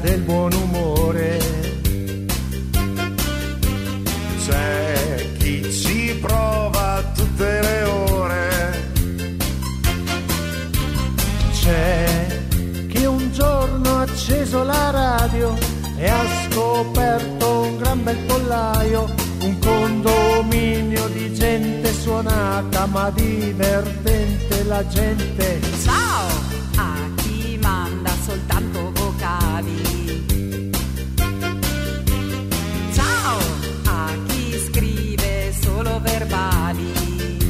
del buon umore. C'è chi ci prova tutte le ore. C'è chi un giorno ha acceso la radio e ha scoperto un gran bel pollaio, un condominio di gente suonata ma divertente la gente. Ciao verbali.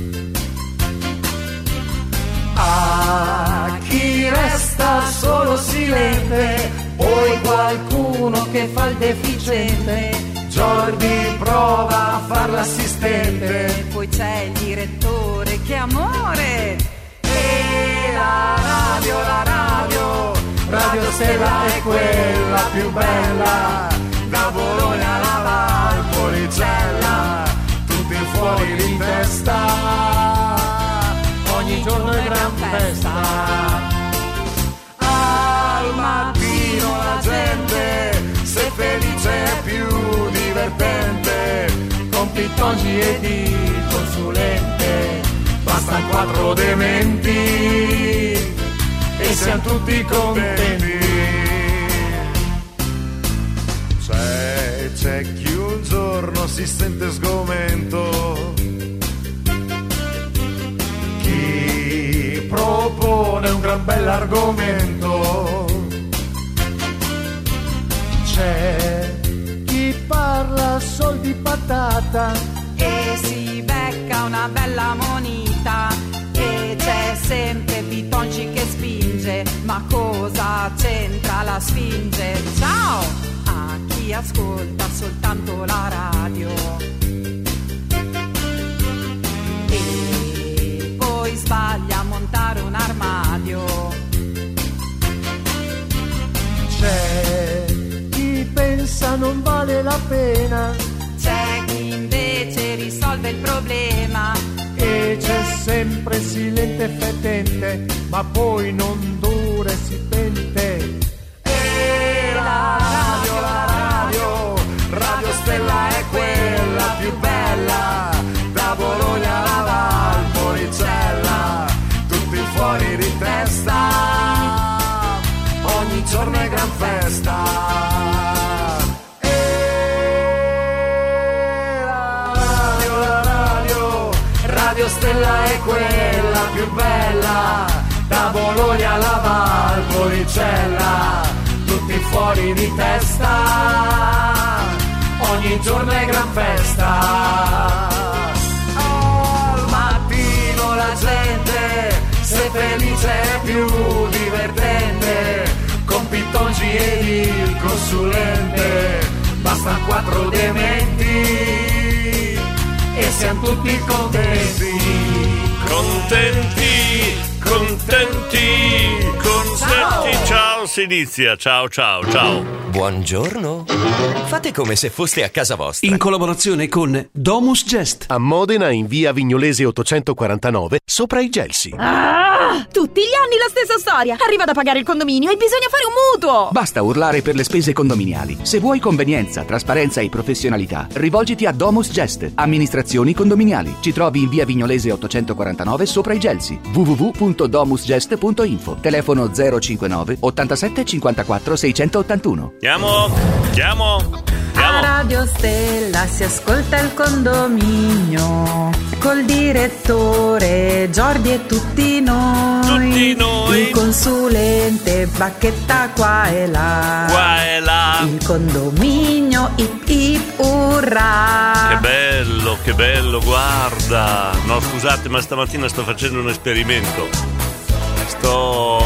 A chi resta solo silente, poi qualcuno che fa il deficiente. Jordi prova a far l'assistente. Poi c'è il direttore, che amore! E la radio, la radio, Radio Stella è quella più bella. Da Bologna alla Valpolicella, fuori di testa. Ogni giorno è gran festa. Al mattino la gente, se felice è più divertente. Con pittongi e di consulente, bastano quattro dementi e siamo tutti contenti. C'è, c'è chi giorno si sente sgomento, chi propone un gran bell'argomento. C'è chi parla sol di patata E si becca una bella monita. E c'è sempre Bitonci che spinge. Ma cosa c'entra la sfinge? Ciao a chi ascolta soltanto la radio. E poi sbaglia a montare un armadio. C'è chi pensa non vale la pena C'è chi invece risolve il problema. e c'è sempre silente e fetente, ma poi non dura e si pente. Quella più bella, da Bologna alla Valpolicella, tutti fuori di testa, ogni giorno è gran festa. Al mattino la gente, se felice è più divertente, con pittongi e il consulente, basta quattro dementi e siamo tutti contenti. Contenti, contenti, contenti. Ciao Silizia, ciao ciao ciao. Buongiorno. Fate come se foste a casa vostra. In collaborazione con Domus Gest. A Modena, in via Vignolese 849, sopra i Gelsi. Ah, tutti gli anni la stessa storia. Arriva da pagare il condominio e bisogna fare un mutuo. Basta urlare per le spese condominiali. Se vuoi convenienza, trasparenza e professionalità, rivolgiti a Domus Gest, amministrazioni condominiali. Ci trovi in via Vignolese 849 sopra i Gelsi. www.domusgest.info. Telefono 059 87 54 681. Chiamo, chiamo. sentiamo. A Radio Stella si ascolta il condominio col direttore Giordi e tutti noi. Tutti noi. Il consulente Bacchetta qua e là. Qua e là. Il condominio ip ip urrà. Che bello, che bello, guarda. No, scusate, ma stamattina sto facendo un esperimento. Sto.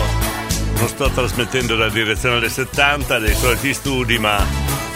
Non sto trasmettendo la direzione alle 70 dei soliti studi, ma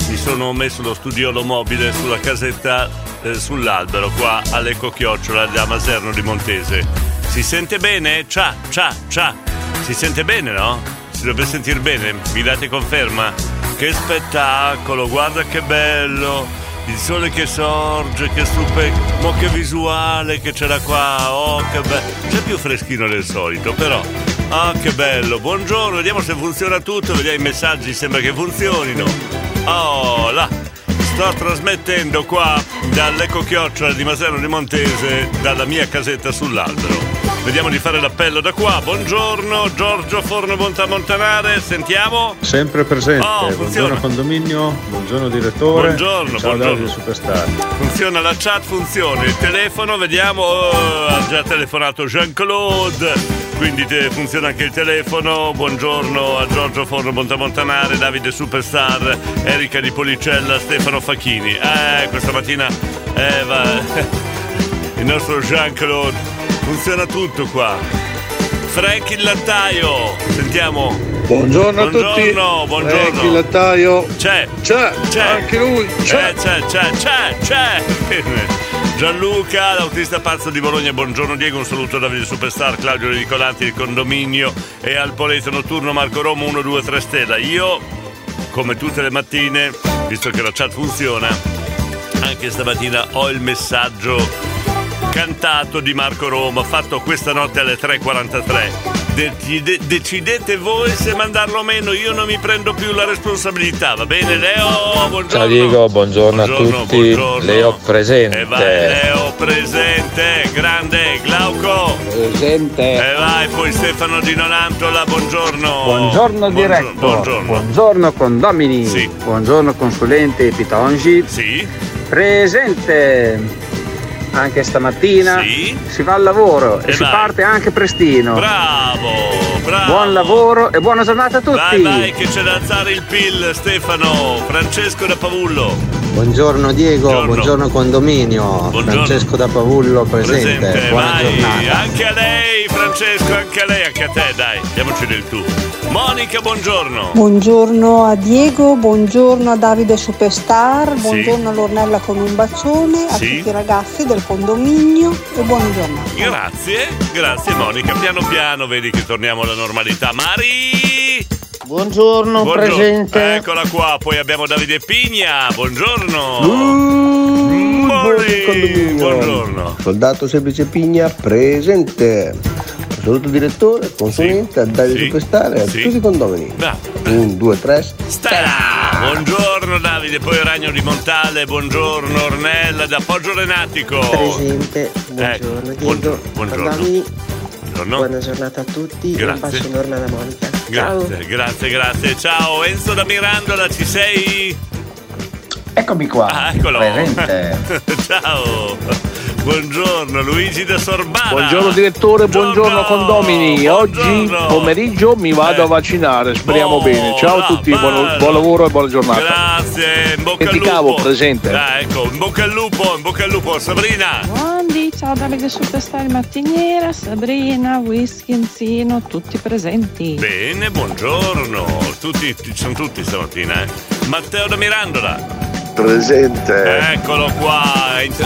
mi sono messo lo studiolo mobile sulla casetta eh, sull'albero qua all'Eco Chiocciola da Maserno di Montese. Si sente bene? Ciao, ciao, ciao. Si sente bene, no? Si dovrebbe sentire bene? Mi date conferma? Che spettacolo, guarda che bello! Il sole che sorge, che stupe... Mo che visuale che c'era qua, oh che bello! C'è più freschino del solito, però... Ah, che bello! Buongiorno, vediamo se funziona tutto, vediamo i messaggi, sembra che funzionino. Oh, là! Sto trasmettendo qua dall'Eco Chiocciola di Maserno di Montese, dalla mia casetta sull'albero. Vediamo di fare l'appello da qua. Buongiorno, Giorgio Forno Montamontanare, sentiamo? Sempre presente, Oh, buongiorno condominio, buongiorno direttore. Buongiorno, Ciao buongiorno. Superstar. Funziona la chat, funziona il telefono, vediamo, oh, ha già telefonato Jean-Claude, quindi funziona anche il telefono, buongiorno a Giorgio Forno Montamontanare, Davide Superstar, Erika di Policella, Stefano Facchini. Eh, questa mattina eh, va, il nostro Jean-Claude, funziona tutto qua. Frank il lattaio, sentiamo. Buongiorno a tutti. Buongiorno, buongiorno. Franchi il lattaio. C'è. C'è. C'è. Anche lui. C'è. Eh, c'è, c'è, c'è, c'è. Gianluca, l'autista pazzo di Bologna, buongiorno Diego, un saluto da Davide Superstar, Claudio Ricolanti il condominio e al Poleto Notturno Marco Romo 1, 2, 3 Stella. Io, come tutte le mattine, visto che la chat funziona, anche stamattina ho il messaggio cantato di Marco Roma, fatto questa notte alle 3.43. Decide- decidete voi se mandarlo o meno, io non mi prendo più la responsabilità, va bene Leo? Buongiorno. Ciao Diego, buongiorno, Buongiorno, a tutti. buongiorno. Leo presente. E vai Leo, presente, grande, Glauco. Presente. E vai, poi Stefano di Nonantola, buongiorno. Buongiorno diretto. Buongiorno. Buongiorno condomini. Sì. Buongiorno consulente Pitongi. Sì. Presente. Anche stamattina Sì. si va al lavoro e, E si vai. parte anche prestino. Bravo, bravo. Buon lavoro e buona giornata a tutti. Vai, vai, che c'è da alzare il PIL, Stefano. Francesco da Pavullo. Buongiorno Diego, Buongiorno. buongiorno, condominio, Buongiorno. Francesco da Pavullo presente, Presente, buona vai. giornata. Anche a lei, Francesco, anche a lei, anche a te, dai. Diamoci del tu. Monica, buongiorno. Buongiorno a Diego, buongiorno a Davide Superstar, buongiorno all'Ornella con un bacione, a Sì. tutti i ragazzi del condominio e buona giornata. Grazie, grazie Monica. Piano piano vedi che torniamo alla normalità. Mari! Buongiorno, Buongiorno. presente. Eccola qua, poi abbiamo Davide Pigna. Buongiorno. Mari, buongiorno. Soldato semplice Pigna presente. Saluto direttore, consulente, Davide Sì. Superstar e a Sì. tutti i condomini. Bravo. Un, due, tre. Stella! Buongiorno Davide, poi Ragno di Montale, buongiorno Ornella da Poggio Renatico. Presente, buongiorno Diego, buongiorno, buongiorno. Buongiorno. buona giornata a tutti, Grazie. un bacio enorme alla Monica. Ciao. Grazie, grazie, grazie. Ciao Enzo da Mirandola, ci sei? Eccomi qua. Ah, eccolo. Ciao. Buongiorno Luigi da Sorbara. Buongiorno direttore, buongiorno condomini. Oggi pomeriggio mi vado a vaccinare, speriamo Oh, bene. Ciao a tutti, buon, buon lavoro e buona giornata. Grazie, in bocca E al lupo. cavo, presente. Ah, ecco, in bocca al lupo, in bocca al lupo. Sabrina. Buondì, ciao Davide Superstar Mattiniera, Sabrina, Whisky, Enzino, tutti presenti. Bene, buongiorno. Tutti, ci sono tutti stamattina, eh. Matteo da Mirandola. Presente. Eccolo qua,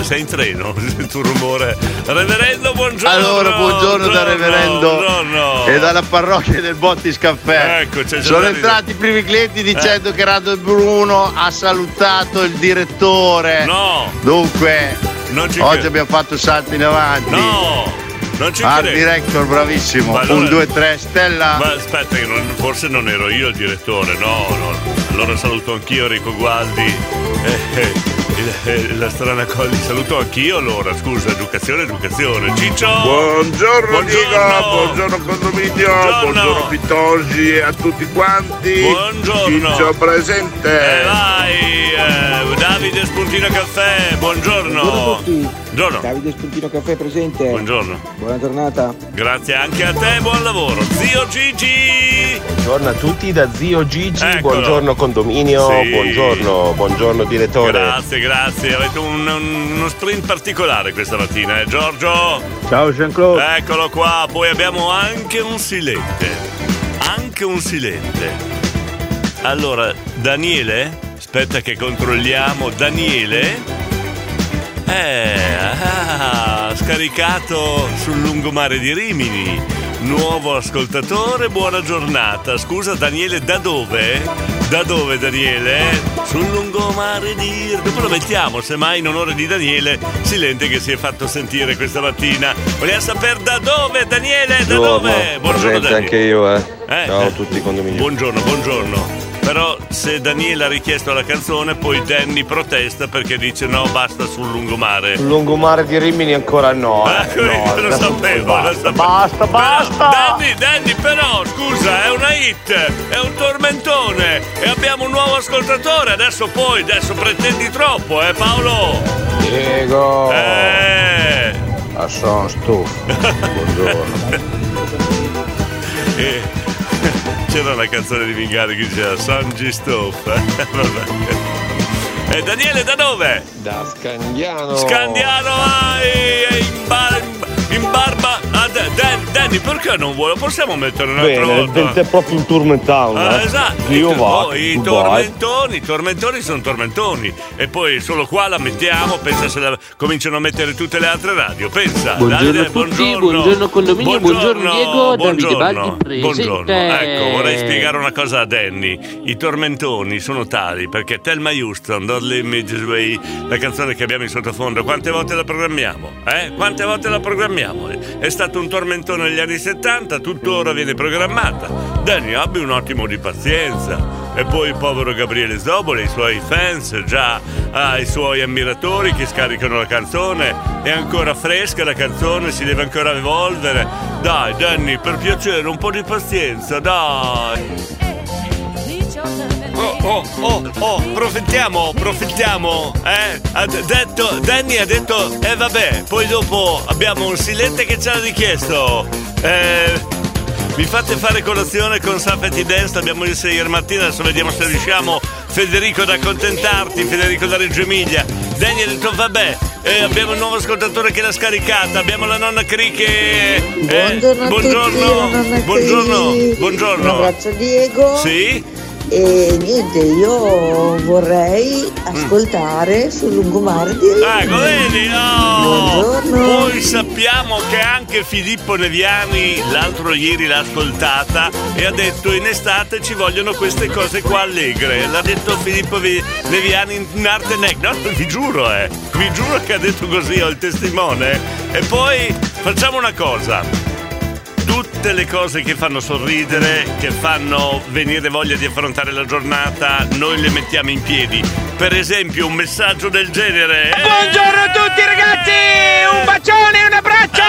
sei in treno, sento un rumore. Reverendo, buongiorno. Allora, buongiorno da reverendo Buongiorno. e dalla parrocchia del Bottis Caffè. Ecco, c'è Sono entrati i primi clienti dicendo che Rado Bruno ha salutato il direttore. No. Dunque, oggi credo. abbiamo fatto salto in avanti. No, non ci Art credo. director, bravissimo. Allora- Un, due, tre, stella. Ma aspetta, che non- forse non ero io il direttore, no, no. Allora saluto anch'io Enrico Gualdi. Eh, eh, il- eh, la strana cosa, li saluto anch'io allora, scusa, educazione, educazione. Ciccio! Buongiorno Diego, buongiorno condominio, Buongiorno. buongiorno Pitongi e a tutti quanti. Buongiorno. Ciccio presente. Eh, vai, eh, Davide Spuntino Caffè, buongiorno. Buongiorno a tutti. Buongiorno. Davide Spuntino Caffè presente. Buongiorno. Buona giornata. Grazie anche a te, buon lavoro. Zio Gigi! Buongiorno a tutti da zio Gigi, Eccolo. buongiorno condominio, Sì. buongiorno, buongiorno direttore. Grazie, grazie. Avete un- un- uno sprint particolare questa mattina, eh, Giorgio? Ciao Jean-Claude. Eccolo qua, poi abbiamo anche un silente. Anche un silente. Allora, Daniele? Aspetta che controlliamo. Daniele? Eh, ah, scaricato sul lungomare di Rimini. Nuovo ascoltatore, buona giornata. Scusa Daniele, da dove? Da dove Daniele? Sul lungomare di. Dopo lo mettiamo, semmai in onore di Daniele, silente che si è fatto sentire questa mattina. Vogliamo sapere da dove Daniele? Da dove? presente Daniele. anche io, eh. Eh, Ciao eh. a tutti condomini. Buongiorno, buongiorno. Però se Daniele ha richiesto la canzone, poi Danny protesta perché dice no, basta sul lungomare. Sul lungomare di Rimini ancora no. eh. No, lo sapevo, basta, lo sapevo. Basta, basta. Danny, Danny, però, scusa, è una hit, è un tormentone e abbiamo un nuovo ascoltatore. Adesso poi, adesso pretendi troppo, eh Paolo? Diego. Eh. Ah, sono stufo. Buongiorno. E c'era una canzone di Mingari che diceva Sanji Stoff. E Daniele da dove? Da Scandiano. Scandiano vai in, bar- in barba Danny perché non vuole? Possiamo mettere un'altra Bene, volta? è proprio un turmentown. Ah, eh. esatto, Io I- va. oh, i vai. tormentoni, i tormentoni sono tormentoni e poi solo qua la mettiamo, pensa se la cominciano a mettere tutte le altre radio, pensa. Buongiorno Davide, a tutti, buongiorno condominio, buongiorno Diego, Davide Baldi. Buongiorno. Ecco, vorrei spiegare una cosa a Danny. I tormentoni sono tali perché Thelma Houston, Don't Leave Me This Way, la canzone che abbiamo in sottofondo, quante volte la programmiamo? Eh? Quante volte la programmiamo? È stato un tormentone negli anni 70, tuttora viene programmata. Danny, abbi un attimo di pazienza. E poi il povero Gabriele Zobole, i suoi fans, già ha i suoi ammiratori che scaricano la canzone. È ancora fresca la canzone, si deve ancora evolvere. Dai, Danny, per piacere, un po' di pazienza, dai. Oh, oh, oh, oh, profettiamo, profettiamo, eh? Ha detto, Danny ha detto, eh vabbè, poi dopo abbiamo un silente che ci ha richiesto. Eh, mi fate fare colazione con Safety Dance, abbiamo il 6 mattina, adesso vediamo se riusciamo, Federico, ad accontentarti, Federico da Reggio Emilia. Danny ha detto, vabbè, eh, abbiamo un nuovo ascoltatore che l'ha scaricata, abbiamo la nonna Cri che... eh, Buongiorno buongiorno, tutti, buongiorno, buongiorno. Un abbraccio Diego. Sì? E niente, io vorrei ascoltare sul lungomare di Ecco, vedi? Oh! Buongiorno. Poi sappiamo che anche Filippo Neviani l'altro ieri l'ha ascoltata e ha detto in estate ci vogliono queste cose qua allegre. L'ha detto Filippo Vi- Neviani in arte nec. No, vi giuro, eh. Vi giuro che ha detto così, ho il testimone. E poi facciamo una cosa. Tutte le cose che fanno sorridere, che fanno venire voglia di affrontare la giornata, noi le mettiamo in piedi. Per esempio, un messaggio del genere. eh? Buongiorno a tutti ragazzi, un bacione e un abbraccio.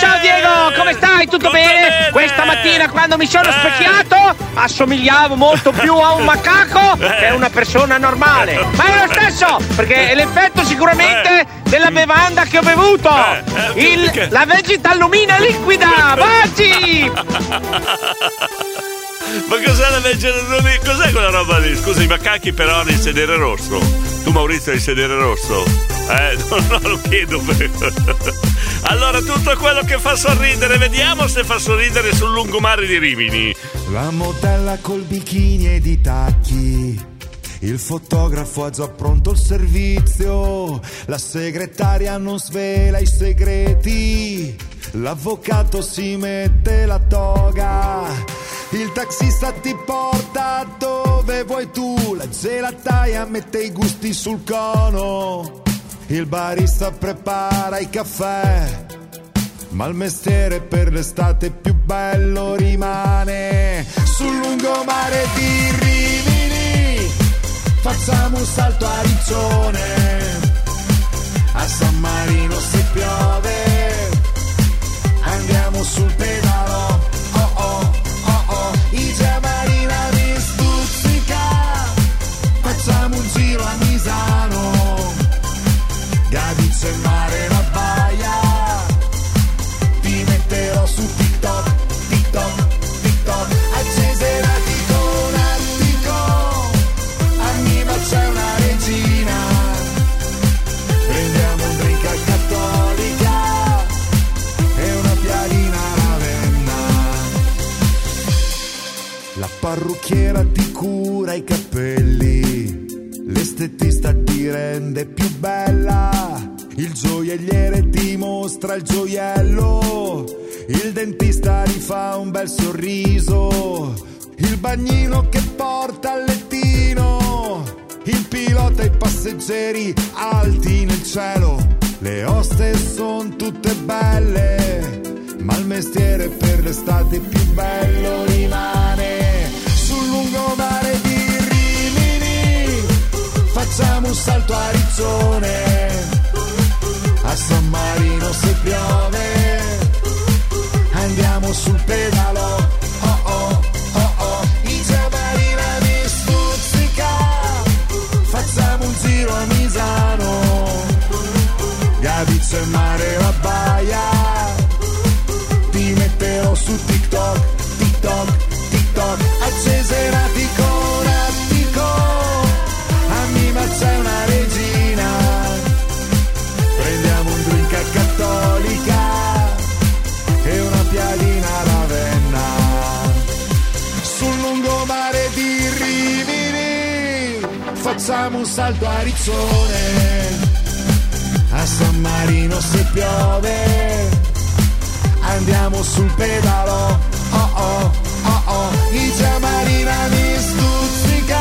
Ciao Diego, come stai? Tutto, bene? Questa mattina quando mi sono specchiato assomigliavo molto più a un macaco che a una persona normale. Ma è lo stesso, perché l'effetto sicuramente della bevanda che ho bevuto. Il- la vegetallumina liquida. Baci! Ma cos'è la vegetarianismo? Cos'è quella roba lì? Scusa, i macachi però hanno il sedere rosso. Tu Maurizio hai il sedere rosso? Eh, no, no, lo chiedo per... Allora, tutto quello che fa sorridere, vediamo se fa sorridere sul lungomare di Rimini. La modella col bikini ed i tacchi. Il fotografo ha già pronto il servizio. La segretaria non svela i segreti. L'avvocato si mette la toga. Il taxista ti porta dove vuoi tu. La gelataia mette i gusti sul cono. Il barista prepara i caffè. Ma il mestiere per l'estate più bello rimane sul lungomare di Rimini. Facciamo un salto a Riccione, a San Marino se piove. Andiamo sul pedalo, parrucchiera ti cura i capelli, l'estetista ti rende più bella, il gioielliere ti mostra il gioiello, il dentista rifà un bel sorriso, il bagnino che porta al lettino, il pilota e i passeggeri alti nel cielo, le oste sono tutte belle, ma il mestiere per l'estate più bello rimane lungomare di Rimini. Facciamo un salto a Riccione, a San Marino se piove, andiamo sul pedalo. Oh oh, oh oh, Marina mi stuzzica, facciamo un giro a Misano, Gabizzo e mare la baia. Ti metterò su TikTok, facciamo un salto a Riccione, a San Marino se piove andiamo sul pedalo. Oh oh, oh oh, Igia Marina mi stuzzica.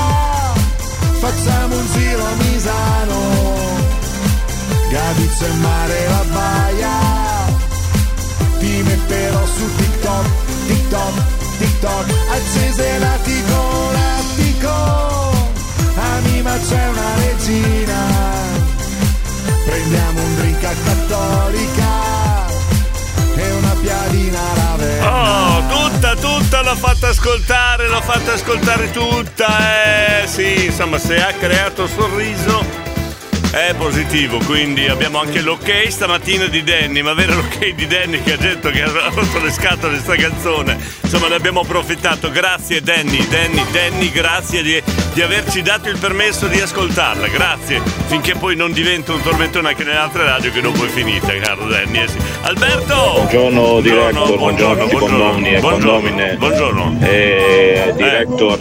Facciamo un giro a Misano, Gabizzo e mare la baia. Ti metterò su TikTok, TikTok, TikTok, accese nati con attico. A Mima c'è una regina, prendiamo un drink a cattolica e una piadina ravenna. Oh, tutta, tutta l'ho fatta ascoltare, l'ho fatta ascoltare tutta. Eh sì, insomma, se ha creato sorriso è positivo. Quindi abbiamo anche l'ok stamattina di Danny, ma vero l'ok di Danny che ha detto che ha rotto le scatole sta canzone. Insomma, ne abbiamo approfittato. Grazie Danny, Danny, Danny, grazie di, di averci dato il permesso di ascoltarla. Grazie. Finché poi non diventa un tormentone anche nelle altre radio che dopo è finita, caro Danny. eh sì. Alberto! Buongiorno director, buongiorno, buongiorno, e buongiorno, condomine. buongiorno. Eh, director,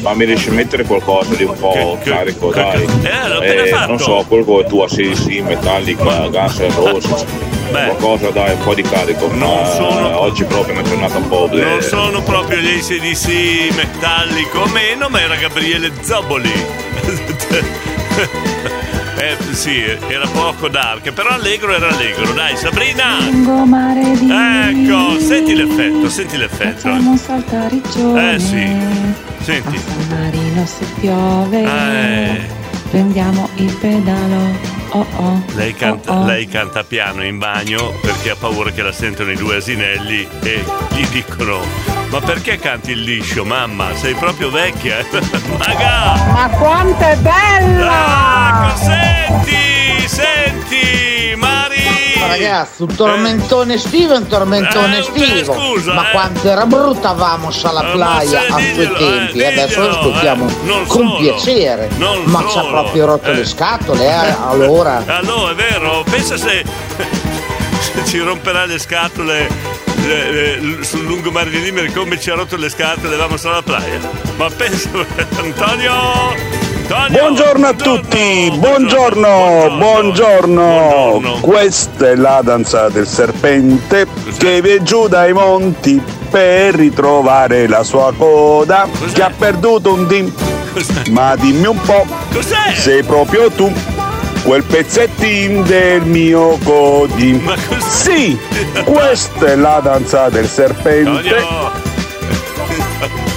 fammi riesci a mettere qualcosa di un po' carico, dai. Eh, l'ho appena fatto. non so, quel che tu sì, sì, Metallica, Guns N' Roses. Qualcosa dai, un po' di carico. ma sono- oggi proprio è una giornata un po'. Non sono proprio gli ACDC metallico meno, ma era Gabriele Zoboli. eh sì, era poco dark, però allegro era allegro. Dai, Sabrina! Lungomare di Ecco, senti l'effetto, senti l'effetto. Facciamo a Riccione. Eh sì, senti. A San Marino se piove. Eh. Prendiamo il pedalo. Oh oh. Lei canta, Oh, oh. lei canta piano in bagno perché ha paura che la sentono i due asinelli e gli dicono ma perché canti il liscio mamma? Sei proprio vecchia? Maga! Ma quanto è bella! Ecco, senti, senti, Mari! Ma ragazzi, un tormentone estivo è un tormentone Eh, estivo. scusa, Ma eh. quanto era brutta vamos alla Eh, playa a quei diglielo, tempi. eh, Adesso lo ascoltiamo eh. Con solo. piacere. Ma ci ha proprio rotto Eh. le scatole, eh, allora. Allora, è vero, pensa se, se ci romperà le scatole eh, eh, sul lungomare di Limeri come ci ha rotto le scatole, vamos alla playa. Ma pensa, Antonio! Buongiorno a tutti, buongiorno, buongiorno. Questa è la danza del serpente che viene giù dai monti per ritrovare la sua coda. Che ha perduto un dim. Ma dimmi un po', sei proprio tu quel pezzettino del mio codim. Sì, questa è la danza del serpente.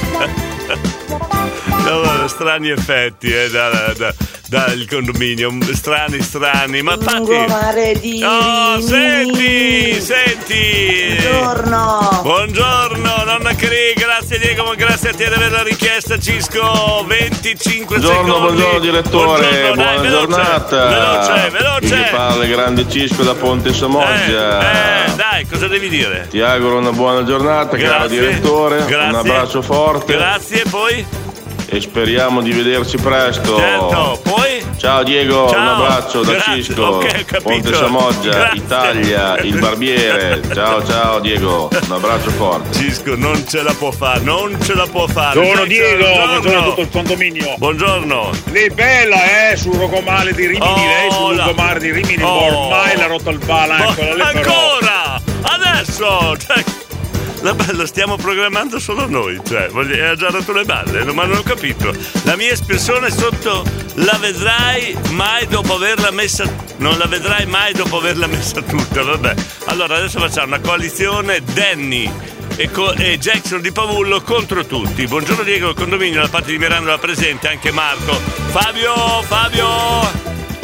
No, strani effetti eh, da- da- dal condominio, strani, strani, ma di Oh, senti, senti! Buongiorno. Buongiorno, nonna Cri, grazie Diego, ma grazie a te di averla richiesta, Cisco, 25 Buongiorno, secondi. buongiorno direttore, Buongiorno, dai, buona veloce, giornata. Veloce, veloce. Che parla il grande Cisco da Ponte Samoggia. Eh, dai, cosa devi dire? Ti auguro una buona giornata, caro Grazie. direttore. Grazie. Un abbraccio forte. Grazie, poi? E speriamo di vederci presto. Certo, poi? Ciao Diego, Ciao, un abbraccio da grazie, Cisco, ok, capito. Ponte Samoggia, Grazie. Italia, il barbiere. Ciao ciao Diego, un abbraccio forte. Cisco non ce la può fare, non ce la può fare. Buongiorno, Diego, buongiorno a tutto il condominio. Buongiorno. Lei bella, eh, sul Rocomale di Rimini, Oh, lei sul lungomare di Rimini, Oh. ormai l'ha rotto il bala, eccola lì però. Ancora! Adesso! Cioè, la bella stiamo programmando solo noi, cioè, ha già rotto le balle, ma non ho capito. La mia espressione sotto la vedrai mai dopo averla messa. Non la vedrai mai dopo averla messa tutta, vabbè. Allora adesso facciamo una coalizione Danny. E, co- e Jackson di Pavullo contro tutti. Buongiorno Diego, il condominio, da parte di Mirandola presente, anche Marco. Fabio, Fabio,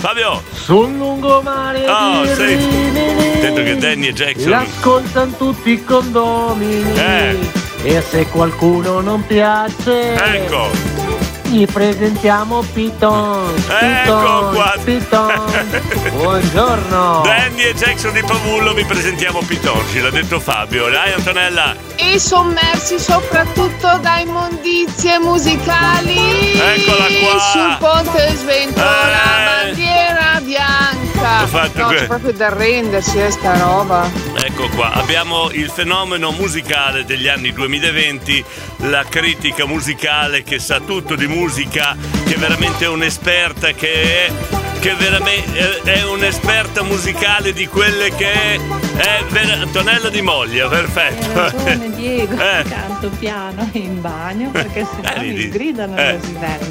Fabio. Sul lungomare Oh, di sei- Rimini Attento che Danny e Jackson. L'ascoltano tutti i condomini Eh. E se qualcuno non piace Ecco. Gli presentiamo Piton Ecco Piton qua. Piton Buongiorno Danny e Jackson di Pavullo vi presentiamo Pitonci, l'ha detto Fabio. Dai Antonella. E sommersi soprattutto da immondizie musicali. Eccola qua. Sul ponte sventola, Eh. bandiera bianca. Ho fatto no, que- c'è proprio da arrendersi a sta roba. Ecco qua, abbiamo il fenomeno musicale degli anni 2020, la critica musicale che sa tutto di musica, música. Che è veramente un'esperta, che è, che veramente è un'esperta musicale di quelle che è, è ver- Antonella di Moglia, perfetto. Ragione Diego, Eh. canto piano in bagno perché sennò Eh, mi sgridano Eh.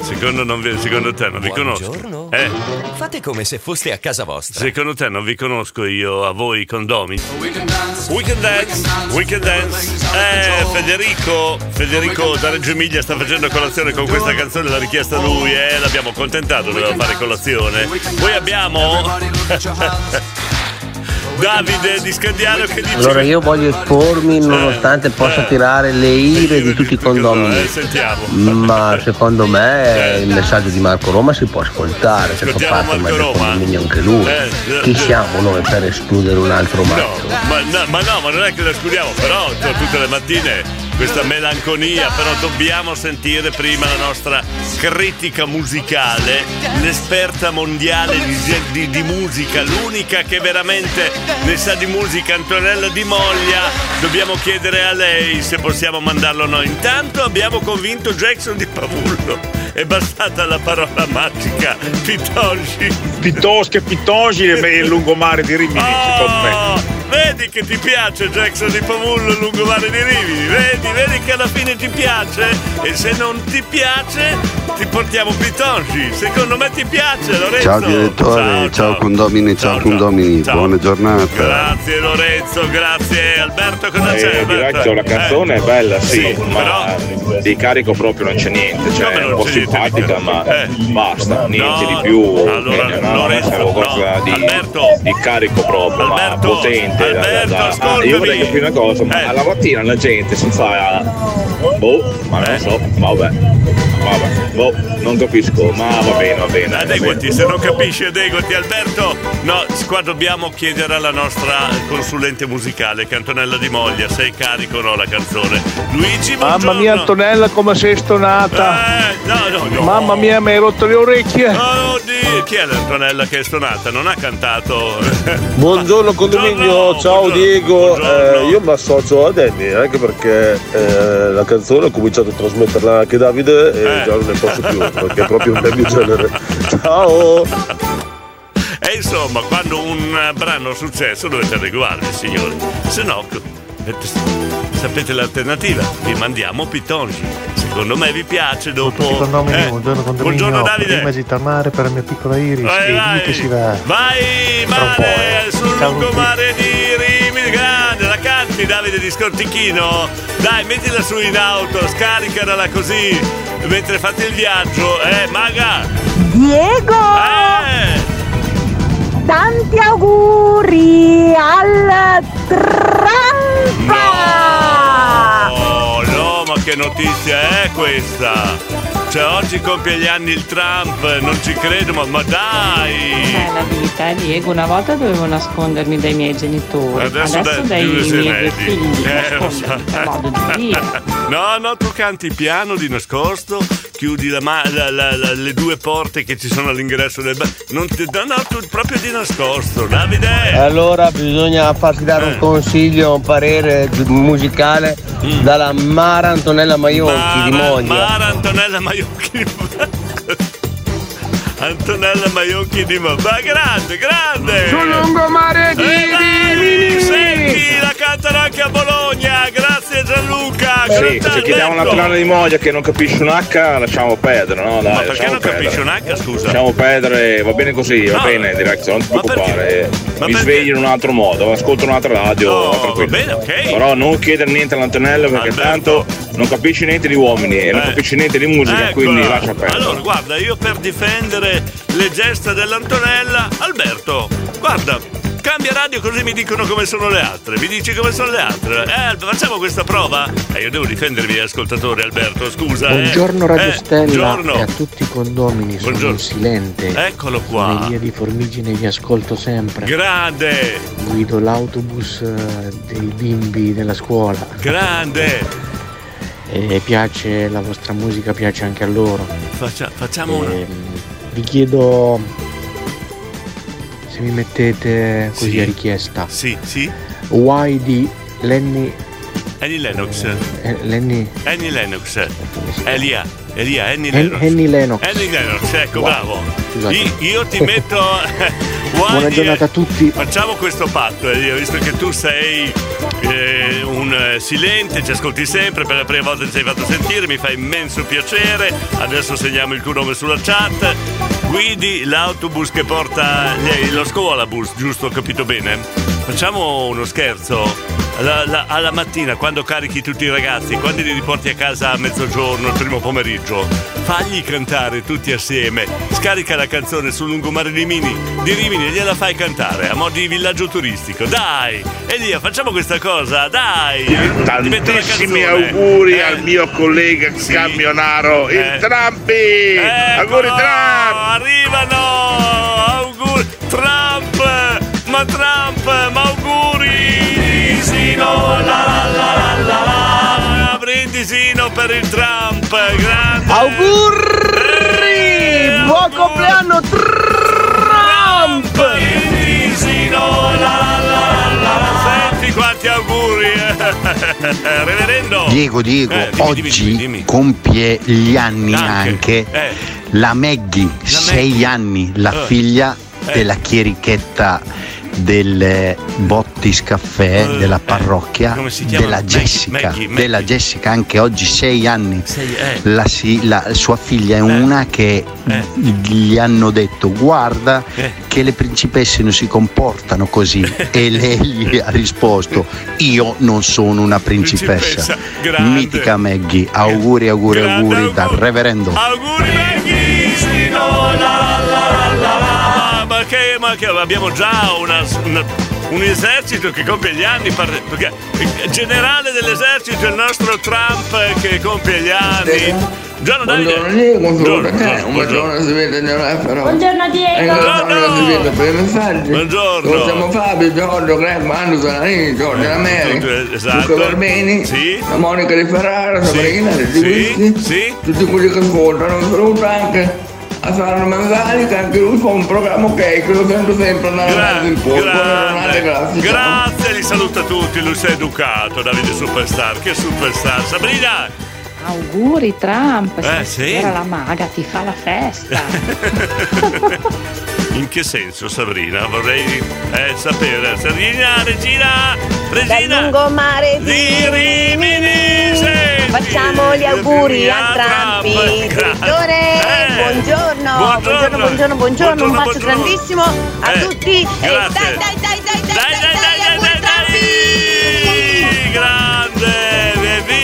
Secondo, non vi- secondo te non vi conosco? Buongiorno. Eh, Fate come se foste a casa vostra. secondo te non vi conosco io a voi condomi? Weekend Dance, Weekend Dance. Eh, Federico, Federico da Reggio Emilia sta facendo colazione con questa canzone, l'ha richiesta lui, eh, l'abbiamo accontentato, doveva fare colazione. Poi abbiamo Davide di Scandiano che dice Allora io voglio espormi nonostante possa tirare le ire di tutti i Eh, condomini. sentiamo. Ma secondo me il messaggio di Marco Roma si può ascoltare, se fa parte del Roma. condominio anche lui. Eh, eh, Chi eh. siamo noi per escludere un altro No, matto? ma, no, ma no, ma non è che lo escludiamo, però tutte le mattine questa melanconia, però dobbiamo sentire prima la nostra critica musicale, l'esperta mondiale di, di- di musica, l'unica che veramente ne sa di musica, Antonella Di Moglia. Dobbiamo chiedere a lei se possiamo mandarlo noi. Intanto abbiamo convinto Jackson di Pavullo. È bastata la parola magica, Pitongi. Piuttosto che Pitongi e il lungomare di Rimini, secondo me. Oh, vedi che ti piace Jackson di Pavullo il lungomare di Rimini, vedi, vedi che alla fine ti piace e se non ti piace ti portiamo Pitongi, secondo me ti piace Lorenzo. Ciao direttore, ciao, condomini, ciao, condomini, buona giornata. Grazie Lorenzo, grazie Alberto, cosa c'è? Eh, Alberto? direi che la canzone è bella, sì, Sì, ma di carico proprio non c'è niente, cioè Come c'è niente? ma Eh. basta, niente No, di più. allora, Eh, no, Lorenzo, serve qualcosa no, di, Alberto. di carico proprio, ma potente. da- da- Alberto, da- Ah, io vorrei capire una cosa, ma Eh. alla mattina la gente si fa. Boh, ma non so, vabbè. Vabbè, boh, non capisco, ma va bene, va bene. va Adeguati, se non capisci adeguati Alberto. No, qua dobbiamo chiedere alla nostra consulente musicale, Cantonella di Moglia, sei carico o no la canzone. Luigi, buongiorno. Mamma mia Antonella come sei stonata Eh, no, no, no. Mamma mia mi hai rotto le orecchie Oh, Dio, chi è l'Antonella che è stonata? Non ha cantato. Buongiorno condominio, ciao Diego, Eh, io mi associo a Danny anche perché eh, la canzone ho cominciato a trasmetterla anche Davide e Eh. Già non ne posso più perché è proprio un mio genere. Ciao! E insomma, quando un eh, brano è successo dovete adeguarvi, signori. Se no, eh, sapete l'alternativa? Vi mandiamo Pitongi. Secondo me vi piace dopo. Eh, buongiorno condominio. Buongiorno Davide. Prima gita al mare per la mia piccola Iris. Vai, e vai. che si va. Vai mare sul Ciao lungomare di Rimini grande, la canti Davide di Scortichino. Dai, mettila su in auto, scaricala così mentre fate il viaggio, eh, maga. Diego! Eh! Tanti auguri al Trump! Oh no, ma che notizia è questa? Cioè oggi compie gli anni il Trump, non ci credo, ma, ma dai! È la vita, eh, Diego. Una volta dovevo nascondermi dai miei genitori, Adesso, adesso, dai, dai miei due figli. Eh, lo so. modo di dire. No, no, tu canti piano di nascosto, chiudi la ma- la- la- la- le due porte che ci sono all'ingresso del bar. Non ti no, no, tu- proprio di nascosto, Davide. Allora bisogna farsi dare Eh. un consiglio, un parere musicale dalla Mara Antonella Maionchi di Mm. Mara, Moglia. Mara Antonella Maionchi. 웃기는 분 Antonella Maionchi di Mo. Ma grande, grande! Sul lungomare di Eh, Rimini. Senti, la cantano anche a Bologna. Grazie Gianluca. Sì, se chiediamo una tonale di moglie che non capisce un H, lasciamo perdere, no? Dai, Ma perché non capisce perdere. un H, scusa? Lasciamo perdere, va bene così, va No. bene, direct, non ti Ma preoccupare. Ma Mi perché? svegli in un altro modo, ascolto un'altra radio, Oh, va bene, ok. Però non chiedere niente all'Antonello perché Alberto. tanto non capisci niente di uomini e non Eh. capisci niente di musica, Eccola. quindi lascia perdere. Allora, guarda, io per difendere le gesta dell'Antonella, Alberto, guarda, cambia radio così mi dicono come sono le altre. Mi dici come sono le altre? Eh, facciamo questa prova? Eh, io devo difendere i miei ascoltatori, Alberto, scusa. eh. Buongiorno Radio Eh, Stella buongiorno. e a tutti i condomini, sono Buongiorno. silente. Eccolo qua. Sono via di Formigine vi ascolto sempre. Grande, Guido l'autobus eh, dei bimbi della scuola. grande. E piace la vostra musica, piace anche a loro. Faccia- facciamo una. Vi chiedo se mi mettete così Sì. a richiesta. Sì, sì. Why di Lenny. Annie Lennox. eh, Lenny. Annie Lennox. Elia, Elia, Annie Hen- Lennox. Annie Lennox. Annie Lennox, ecco, Wow. bravo. Scusate. Io, ti metto. Buona giornata a tutti. Facciamo questo patto, Elia, visto che tu sei eh, un eh, silente, ci ascolti sempre, per la prima volta ti sei fatto sentire, mi fa immenso piacere. Adesso segniamo il tuo nome sulla chat. Guidi l'autobus che porta lo scuolabus, giusto? Ho capito bene? Facciamo uno scherzo. La- la- alla mattina, quando carichi tutti i ragazzi, quando li riporti a casa a mezzogiorno, il primo pomeriggio, fagli cantare tutti assieme. Scarica la canzone sul lungomare di Rimini, di Rimini e gliela fai cantare a mo' di villaggio turistico. Dai! Elia, facciamo questa cosa, dai! Tantissimi auguri Eh. al mio collega camionaro, il Eh. Trampi! Eccolo, Auguri Trump! Arrivano! Auguri! Trump! Ma Trump! Ma auguri! Sino, la la la la la la! Brindisino per il Trump! Grande! Auguri! Buon compleanno Trump! Brindisino, la la la la la! Senti quanti auguri! Reverendo! Diego, Diego, Eh, dimmi, oggi dimmi, dimmi. compie gli anni Anche. anche, Eh. la Maggie, sei anni, la Eh. figlia Eh. della chierichetta del Bottis Caffè della parrocchia Eh. Della Maggie, Jessica Maggie, Maggie. della Jessica anche oggi sei anni Sei- eh. la, si- la- sua figlia è una che gli hanno detto guarda Eh. che le principesse non si comportano così e lei gli ha risposto io non sono una principessa, Principessa, mitica Maggie auguri auguri Grande auguri dal reverendo Auguri Maggie! Ma che, ma che abbiamo già una, una- un esercito che compie gli anni, perché il generale dell'esercito è il nostro Trump che compie gli anni. Giorno Davide. Buongiorno Diego, buongiorno Buongiorno, te, un buongiorno si vede nel però. Buongiorno, Diego. Buongiorno si vede per i messaggi. Buongiorno. Siamo Fabio, Giorgio, Greg, Manu, Zanini, Giorgio Lameri, Tutti, esatto. Luca Barbeni, Sì. la Monica di Ferrara, Sabrina, Sì, Whisky, sì. tutti quelli che ascoltano, un saluto anche a Sara Manzani che anche lui fa un programma ok, che lo sento sempre andare avanti il polpo. Buongiornate, grazie. Grazie, li saluta tutti, lui è educato, Davide Superstar, che superstar. Sabrina! Auguri Trump, Eh, sì. la maga ti fa la festa. In che senso, Sabrina? Vorrei eh, sapere. Sabrina, Regina, Regina. lungomare di Rimini. senti. Facciamo gli auguri a Trump. Trampi. Direttore, Eh. buongiorno. Buongiorno. Buongiorno, buongiorno, buongiorno. Un bacio buongiorno. grandissimo a Eh, tutti. E dai, grazie. dai, dai, dai, dai, dai, Dai, dai, dai, dai,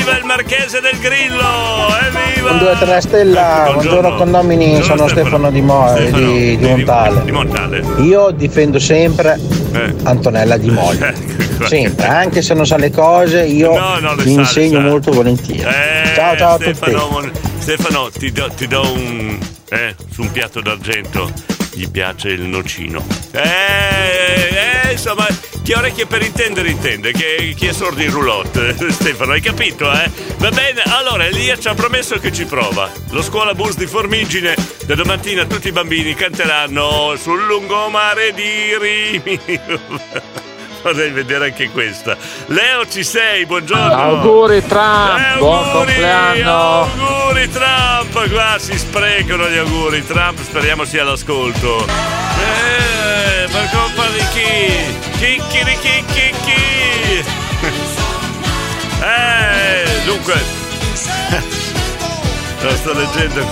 Evviva il marchese del Grillo! Evviva! Un 2 3 stella, buongiorno condomini, sono Stefano Di, Mo- Stefano di, di Montale. Di Montale. Io difendo sempre Antonella Di Moglia. Sempre, anche se non sa le cose, io No, no, le insegno sa. molto volentieri. Eh, ciao ciao a tutti. Stefano, Stefano, ti do, ti do un. Eh, su un piatto d'argento. Gli piace il nocino. Eh, eh, insomma, chi ha orecchie per intendere intende, che chi è sordo in roulotte. Stefano, hai capito, eh? Va bene, allora Elia ci ha promesso che ci prova. Lo scuola bus di Formigine, da domattina tutti i bambini canteranno sul lungomare di Rimini. Vorrei vedere anche questa. Leo ci sei, buongiorno. Auguri Trump, Eh, buon auguri, compleanno. Auguri Trump, qua si sprecano gli auguri. Trump speriamo sia all'ascolto. Eh, per colpa di chi? Chicchiri chicchi Eh, dunque. Lo sto leggendo.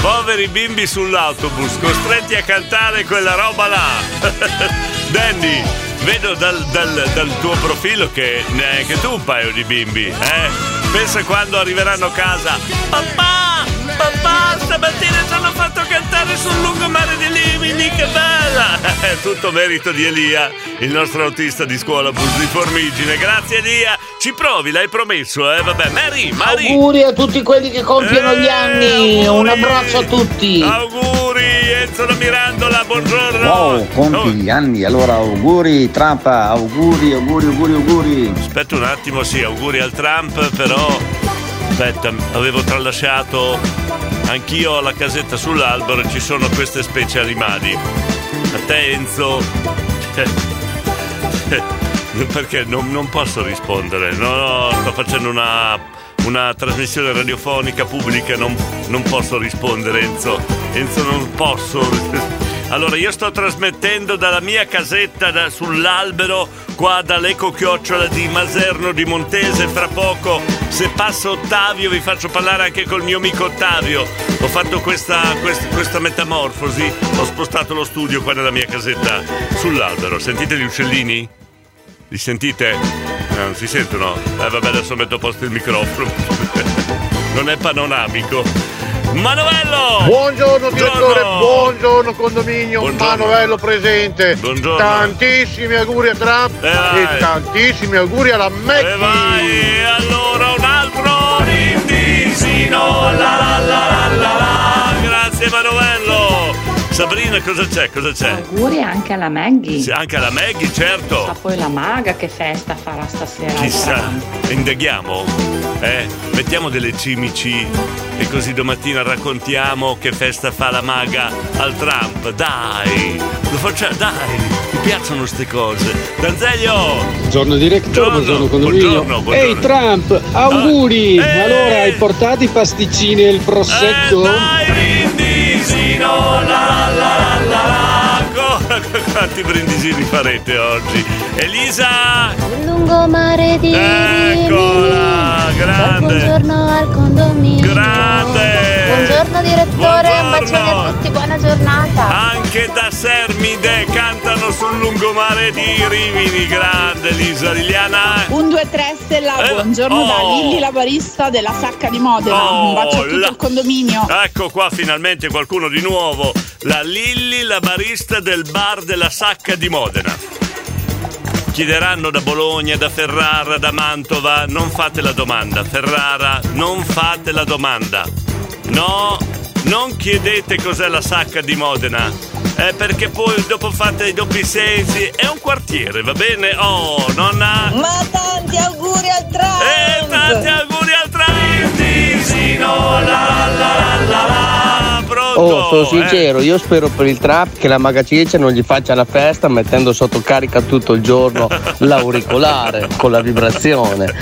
Poveri bimbi sull'autobus, costretti a cantare quella roba là. Danny, vedo dal, dal- dal tuo profilo che ne hai anche tu un paio di bimbi, eh? Pensa quando arriveranno a casa. Papà, papà, stamattina ci hanno fatto cantare sul lungomare di Limini, che bella! È tutto merito di Elia, il nostro autista di scuola bus di Formigine. Grazie Elia, ci provi, l'hai promesso, eh? Vabbè, Mary, Mary. Auguri a tutti quelli che compiono gli anni, un abbraccio a tutti. Auguri Enzo Mirandola, buongiorno. Wow, compi gli anni, allora auguri Trump, auguri, auguri, auguri, auguri. Aspetta un attimo, sì, auguri al Trump, però. Aspetta, avevo tralasciato. Anch'io la casetta sull'albero e ci sono queste specie animali. A te Enzo. Perché non, non posso rispondere. No, no, sto facendo una, una trasmissione radiofonica pubblica, non, non posso rispondere Enzo. Enzo non posso. Allora, io sto trasmettendo dalla mia casetta da- sull'albero qua dall'eco chiocciola di Maserno di Montese. Fra poco, se passa Ottavio, vi faccio parlare anche col mio amico Ottavio. Ho fatto questa, quest- questa metamorfosi, ho spostato lo studio qua nella mia casetta sull'albero. Sentite gli uccellini? Li sentite? Non si sentono? Eh vabbè, adesso metto a posto il microfono. non è panoramico. Manovello! Buongiorno direttore, Buongiorno. buongiorno condominio, Buongiorno. Manovello presente. Buongiorno. Tantissimi auguri a Trump Eh, vai. e tantissimi auguri alla Mackie. E vai, e allora un altro brindisino, la la la la la la. Grazie Manovello. Sabrina, cosa c'è? Cosa c'è? Auguri anche alla Maggie. Sì, anche alla Maggie, Ma certo. poi la maga che festa farà stasera Chissà, indaghiamo? Eh, mettiamo delle cimici e così domattina raccontiamo che festa fa la maga al Trump. Dai, lo facciamo, dai, mi piacciono queste cose. Danzeglio! Buongiorno direttore, buongiorno, condominio. buongiorno, buongiorno. Ehi Trump, auguri! Allora hai portato i pasticcini e il prosecco? La la la la. Quanti brindisini farete oggi? Elisa! Lungomare di Eccola, grande! Buongiorno al condominio. Grande! Buongiorno direttore, un bacione a tutti, buona giornata. Anche da Sermide cantano sul lungomare di Rimini, grande Elisa Liliana. Un 2-3 stella, Eh, buongiorno da oh. Lilli la barista della Sacca di Modena. Oh, Un bacio a tutto la- il condominio. Ecco qua finalmente qualcuno di nuovo. La Lilli, la barista del bar della Sacca di Modena. Chiederanno da Bologna, da Ferrara, da Mantova, non fate la domanda. Ferrara, non fate la domanda. No, non chiedete cos'è la Sacca di Modena. Eh, perché poi dopo fate i doppi sensi. È un quartiere, va bene? Oh, nonna. Ma tanti auguri al Trump! E tanti auguri al Trentino, la la la la, pronto? Oh, sono eh? sincero, io spero per il trap che la magacice non gli faccia la festa mettendo sotto carica tutto il giorno l'auricolare con la vibrazione.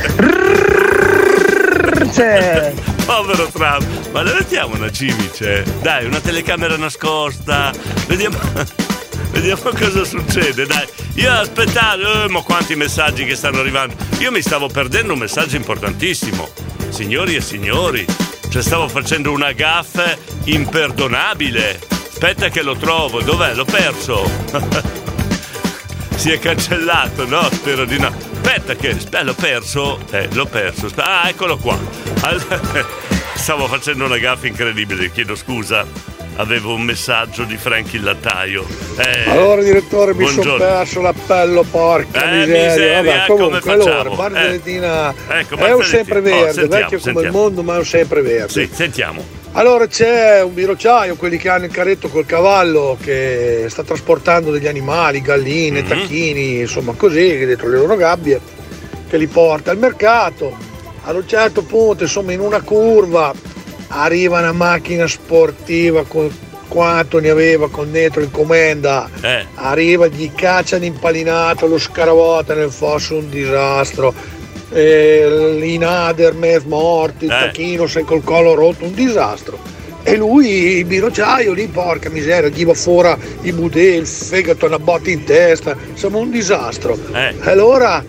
Povero Trump, ma le mettiamo una cimice? Dai, una telecamera nascosta. Vediamo. Vediamo cosa succede, dai. Io aspettavo, eh, ma quanti messaggi che stanno arrivando. Io mi stavo perdendo un messaggio importantissimo. Signori e signori, cioè stavo facendo una gaffe imperdonabile. Aspetta che lo trovo, dov'è? L'ho perso. si è cancellato, no? Spero di no. Aspetta che, l'ho perso. Eh, l'ho perso. Ah, eccolo qua. All- Stavo facendo una gaffa incredibile, chiedo scusa. Avevo un messaggio di Frank il lattaio. Eh, Allora direttore mi sono perso l'appello, porca Eh, miseria. miseria, Vabbè, come comunque facciamo? allora, Barzellettina Ecco, è un Barzelletti- sempreverde, oh, sentiamo, vecchio come il sentiamo. mondo, ma è un sempreverde. Sì, sentiamo. Allora c'è un birocciaio, quelli che hanno il carretto col cavallo che sta trasportando degli animali, galline, Mhm. tacchini, insomma così, dentro le loro gabbie, che li porta al mercato. Ad un certo punto, insomma, in una curva arriva una macchina sportiva con quanto ne aveva con dentro in commenda. Eh. Arriva, gli caccia l'impalinato, lo scaravota nel fosso, un disastro. Eh, L'inader, mezzo morti, il Eh. tacchino sei col collo rotto, un disastro. E lui, il birocciaio lì, porca miseria, gli va fuori i budè, il fegato, una botta in testa, insomma un disastro. Eh. Allora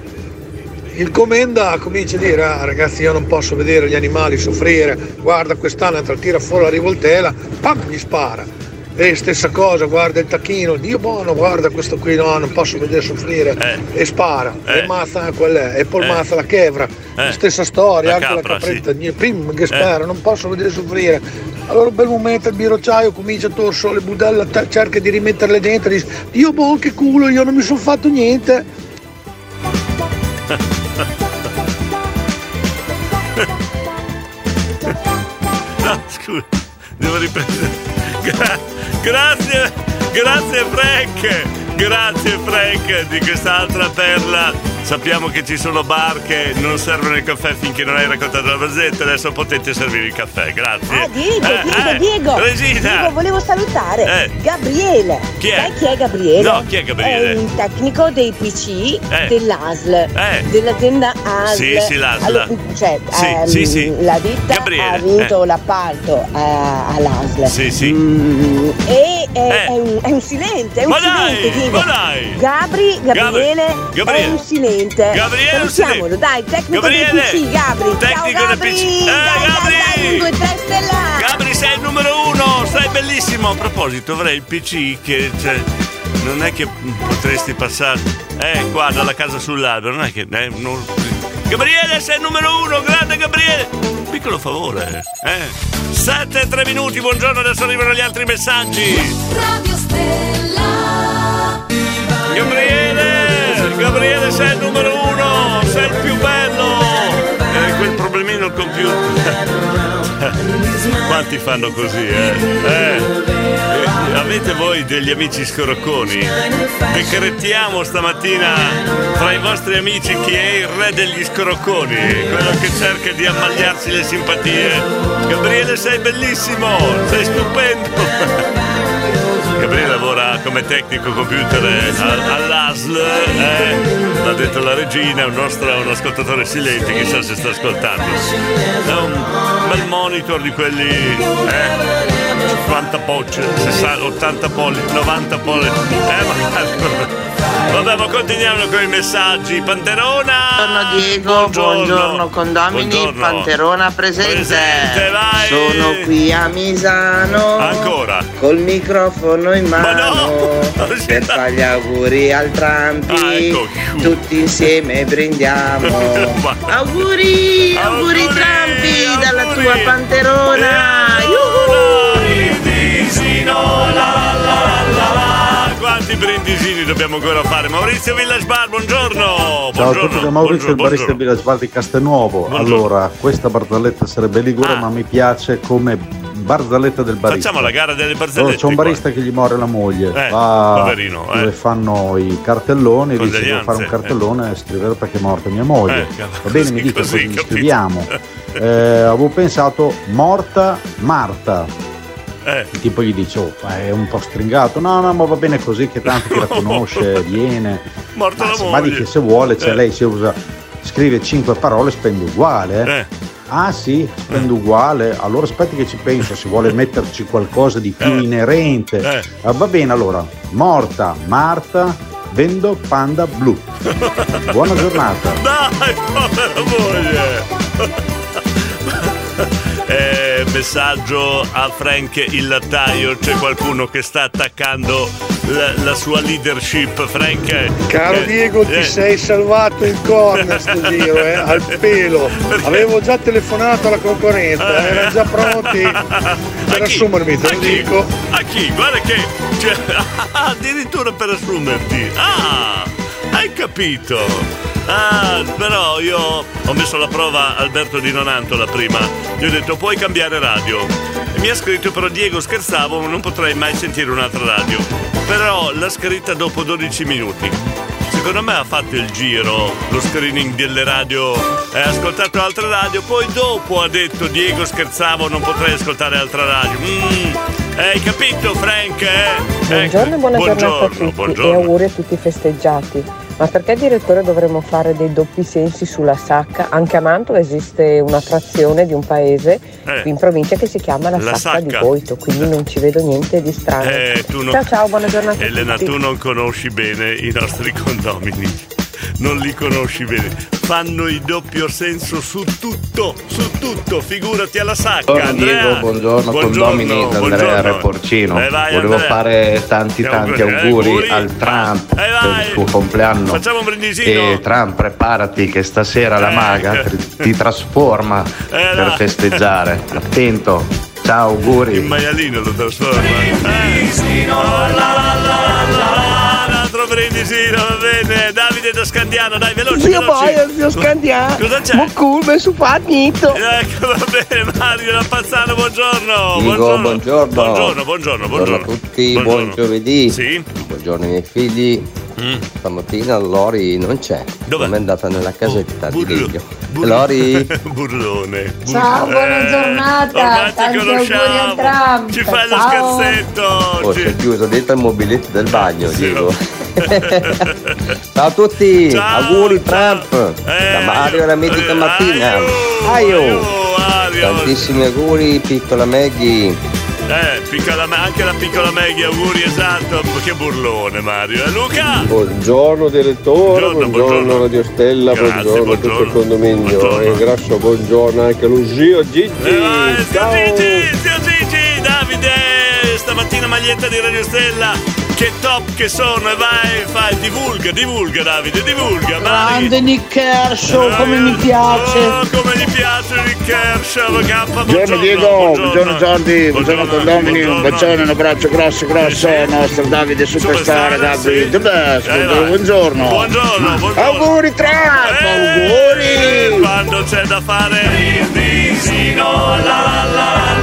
il commenda comincia a dire, "Ah, ragazzi io non posso vedere gli animali soffrire, guarda quest'anatra tira fuori la rivoltella, pam, gli spara. E stessa cosa, guarda il tacchino, Dio buono, guarda questo qui, no, non posso vedere soffrire, e spara, Eh. e mazza quella, e poi Eh. mazza la chevra, Eh. stessa storia, La anche capra, la capretta, niente, pim, che spara, non posso vedere soffrire. Allora un bel momento il birocciaio comincia a torso le budelle, te- cerca di rimetterle dentro, dice, Dio buono che culo, io non mi sono fatto niente. scusa, devo riprendere. Gra- grazie, grazie Frank, grazie Frank di quest'altra perla. Sappiamo che ci sono bar che non servono il caffè finché non hai raccontato la barzetta, adesso potete servire il caffè, grazie. Ah, Diego, Eh, Diego, eh, Diego. Regina! Diego, volevo salutare Eh. Gabriele. Chi è? Sai chi è Gabriele? No, chi è Gabriele? È un tecnico dei PC Eh. dell'ASL, Eh. dell'azienda ASL. Sì, sì, l'ASL. Allora, cioè, Sì, ehm, sì, sì. la ditta Gabriele, ha vinto l'appalto eh, all'ASL. Sì, sì. Mm, e è, Eh. è un, è un silente, è un Ma silente, dai, ma dai. Gabri, Gabriele, Gabriele. è un silente. Gabriele Salutiamolo, dai, tecnico Gabriele. dei PC, Gabri. Tecnico Ciao del Gabri. PC. Eh, dai, Gabri. dai, dai, due, tre stella. Gabri sei il numero uno, sei bellissimo. A proposito, avrei il PC che cioè, non è che potresti passare. Eh, qua dalla casa sull'albero, non è che. eh, non- Gabriele, sei il numero uno, grande Gabriele! Piccolo favore, eh. 7 e 3 minuti, buongiorno, adesso arrivano gli altri messaggi. Radio Stella. Gabriele! Gabriele sei il numero uno! Sei il più bello! Problemino il computer. Quanti fanno così, eh? Eh, Avete voi degli amici scorocconi? Decretiamo stamattina fra i vostri amici chi è il re degli scorocconi, quello che cerca di ammagliarsi le simpatie. Gabriele sei bellissimo, sei stupendo. Gabriele lavora come tecnico computer eh, al- all'ASL, eh, l'ha detto la regina, un nostro un ascoltatore silente, chissà se sta ascoltando. È un bel monitor di quelli, eh, 50 pollici, 60, 80 pollici, 90 pollici. Eh, ma Vabbè, ma continuiamo con i messaggi. Panterona! Buongiorno Diego, buongiorno, condomini, Buongiorno. Panterona presente. Presente, vai. Sono qui a Misano. Ancora? Col microfono in mano. Per fare gli auguri al Trampi. Ah, ecco. Tutti insieme brindiamo. auguri, auguri Trampi dalla tua Panterona. Brindisino, la la la la la. Quanti brindisini dobbiamo ancora fare? Maurizio Village Bar, buongiorno! Ciao a buongiorno, tutti da Maurizio, il buongiorno, barista di Village Bar di Castelnuovo. Allora, questa barzelletta sarebbe ligure, ma mi piace come barzelletta del barista. Facciamo la gara delle Allora, barzellette. c'è un qua. barista che gli muore la moglie, Eh, va poverino, eh. dove fanno i cartelloni, dice devo fare un cartellone e scrivere perché è morta mia moglie. Eh, Va bene, così, mi dica così, così, scriviamo. Eh, avevo pensato morta Marta. Eh. Il tipo gli dice, oh, ma è un po' stringato. No, no, ma va bene così che tanto chi la conosce viene. Morta Ma la se moglie. Badi che se vuole, cioè Eh. lei si usa, scrive cinque parole, spende uguale. eh. Ah sì, spende uguale. Allora aspetti che ci penso, si vuole metterci qualcosa di più inerente. Eh. Ah, va bene allora, morta Marta, vendo panda blu. Buona giornata. Dai, povera moglie! Eh, messaggio a Frank il lattaio, c'è qualcuno che sta attaccando la, la sua leadership, Frank. Caro eh, Diego, ti eh, sei salvato in corner sto giro, eh, al pelo. Avevo già telefonato alla concorrenza, eh, erano già pronti per assumermi, te lo dico. A chi? Guarda che. cioè, addirittura per assumerti. Ah! Hai capito? Ah, però io ho messo alla prova Alberto Di Nonantola prima. Gli ho detto puoi cambiare radio. E mi ha scritto però Diego scherzavo, non potrei mai sentire un'altra radio. Però l'ha scritta dopo 12 minuti. Secondo me ha fatto il giro, lo screening delle radio, ha ascoltato altre radio, poi dopo ha detto Diego scherzavo, non potrei ascoltare altra radio. Mm, hai capito Frank? Eh? Buongiorno e buona giornata a tutti buongiorno. e auguri a tutti i festeggiati. Ma perché direttore dovremmo fare dei doppi sensi sulla sacca? Anche a Mantova esiste un'attrazione di un paese Eh. in provincia che si chiama la, La sacca, di Sacca. Boito, quindi non ci vedo niente di strano. Eh, tu non- Ciao ciao, buona giornata Elena, tu non conosci bene i nostri condomini. Non li conosci bene. Fanno il doppio senso su tutto, su tutto. Figurati alla sacca. Buongiorno Andrea. Diego, buongiorno, condomini da Andrea buongiorno. Reporcino. Eh, vai, Volevo Andrea. fare tanti Ti tanti auguri, eh, auguri auguri. al Trump Eh, per il suo compleanno. Facciamo un brindisino. E Trump, preparati che stasera la Eh, maga che- ti- trasforma Eh, per festeggiare. Attento. Ciao, auguri. Il maialino lo trasforma. Eh. Oh, la, la, la, la, brindisino, va bene. Davide da Scandiano, dai, veloce. Zio veloce. Boia, zio Scandiano. Cosa c'è? Buccurbe su fatnito. Ecco, va bene, Mario da Pazzano, buongiorno. Dico buongiorno. Buongiorno, buongiorno, buongiorno. a tutti, Buongiorno. buon giovedì. Sì. Buongiorno ai miei figli. Stamattina Lori non c'è. Dov'è? Non è andata nella casetta di Burlo- legno. Bur- Lori, Burlone. Ciao, buona Eh, giornata. ormai ti Tanti auguri a conosciamo. Trump. Ci fai lo Ciao. scherzetto. oh, Ci- si è chiuso dentro il mobiletto del bagno, dico. Ciao a tutti, Ciao, auguri Trump. Eh, da Mario e la mitica Martina. Aio. Tantissimi auguri, piccola Maggie. Eh, piccola, anche la piccola Maggie, auguri, esatto. Che burlone, Mario. E Luca? Buongiorno direttore, buongiorno, Radio Stella, Grazie, buongiorno, a tutto il condominio Buongiorno. e grasso buongiorno anche allo zio Gigi. Eh, vai, zio. Gigi, zio Gigi, stamattina maglietta di Radio Stella. Che top che sono, e vai, fai, divulga, divulga Davide, divulga, vai. Grande Nick Kershaw, come mi piace. Oh, come gli piace Nick Kershaw, K, Buongiorno Diego, buongiorno Jordi, buongiorno condomini, un bacione, un abbraccio grosso grosso al nostro Davide Superstar, Davide The Best, buongiorno, buongiorno. Buongiorno, buongiorno. Auguri Trump, auguri! Quando c'è da fare la la la la la,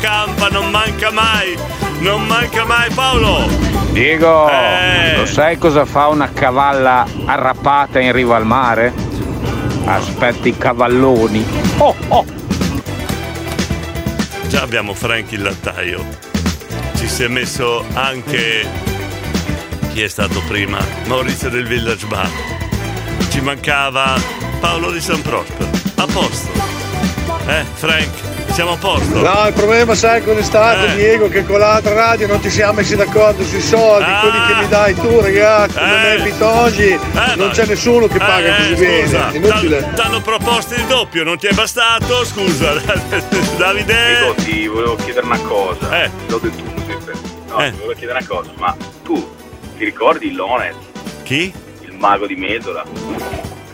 campa non manca mai, non manca mai Paolo. Diego, Eh. lo sai cosa fa una cavalla arrapata in riva al mare? Aspetta i cavalloni. Oh, oh. Già abbiamo Frank il lattaio. Ci si è messo anche chi è stato prima? Maurizio del Village Bar. Ci mancava Paolo di San Prospero. A posto. Eh, Frank, siamo a posto. No, il problema sai cosa è stato, Eh. Diego, che con l'altra radio non ti siamo messi d'accordo sui soldi, Ah. quelli che mi dai tu, ragazzi, come me Pitongi, non c'è nessuno che paga Eh, così scusa, bene. Inutile. t'han- T'hanno proposto il doppio, non ti è bastato? Scusa, Davide. Dico, ti volevo chiedere una cosa. Eh. L'ho detto tu sempre. No, Eh. ti volevo chiedere una cosa, ma tu ti ricordi Lonet? Chi? Il mago di Medola.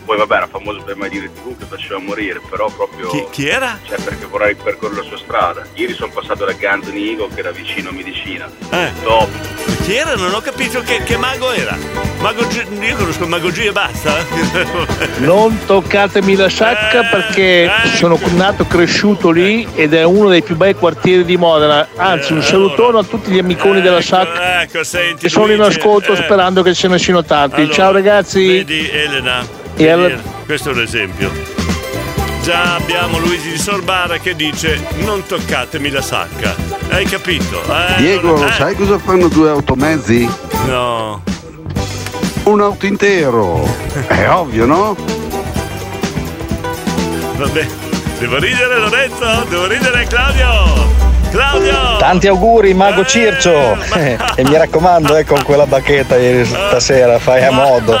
Poi vabbè, era famoso per mai dire TV che faceva morire, però proprio. Chi, chi era? Cioè, perché vorrei percorrere la sua strada. Ieri sono passato da Ganzoni Eagle che era vicino a medicina. Eh. Top. Chi era? Non ho capito che, che mago era. Mago G- io conosco Mago G e basta. Non toccatemi la sacca perché sono nato e cresciuto lì ed è uno dei più bei quartieri di Modena. Anzi, un salutone a tutti gli amiconi della sacca Ecco, senti. che sono in Luigi, ascolto eh. sperando che ce ne siano tanti. Allora, Ciao ragazzi. Vedi Elena. E allora- Questo è un esempio. Già abbiamo Luigi di Sorbara che dice non toccatemi la sacca. Hai capito? Eh, Diego, non- eh, sai cosa fanno due automezzi? No. Un auto intero. È ovvio, no? Vabbè. Devo ridere Lorenzo? Devo ridere Claudio? Claudio! Tanti auguri, Mago Circio! e mi raccomando, eh, con quella bacchetta ieri stasera, fai a modo.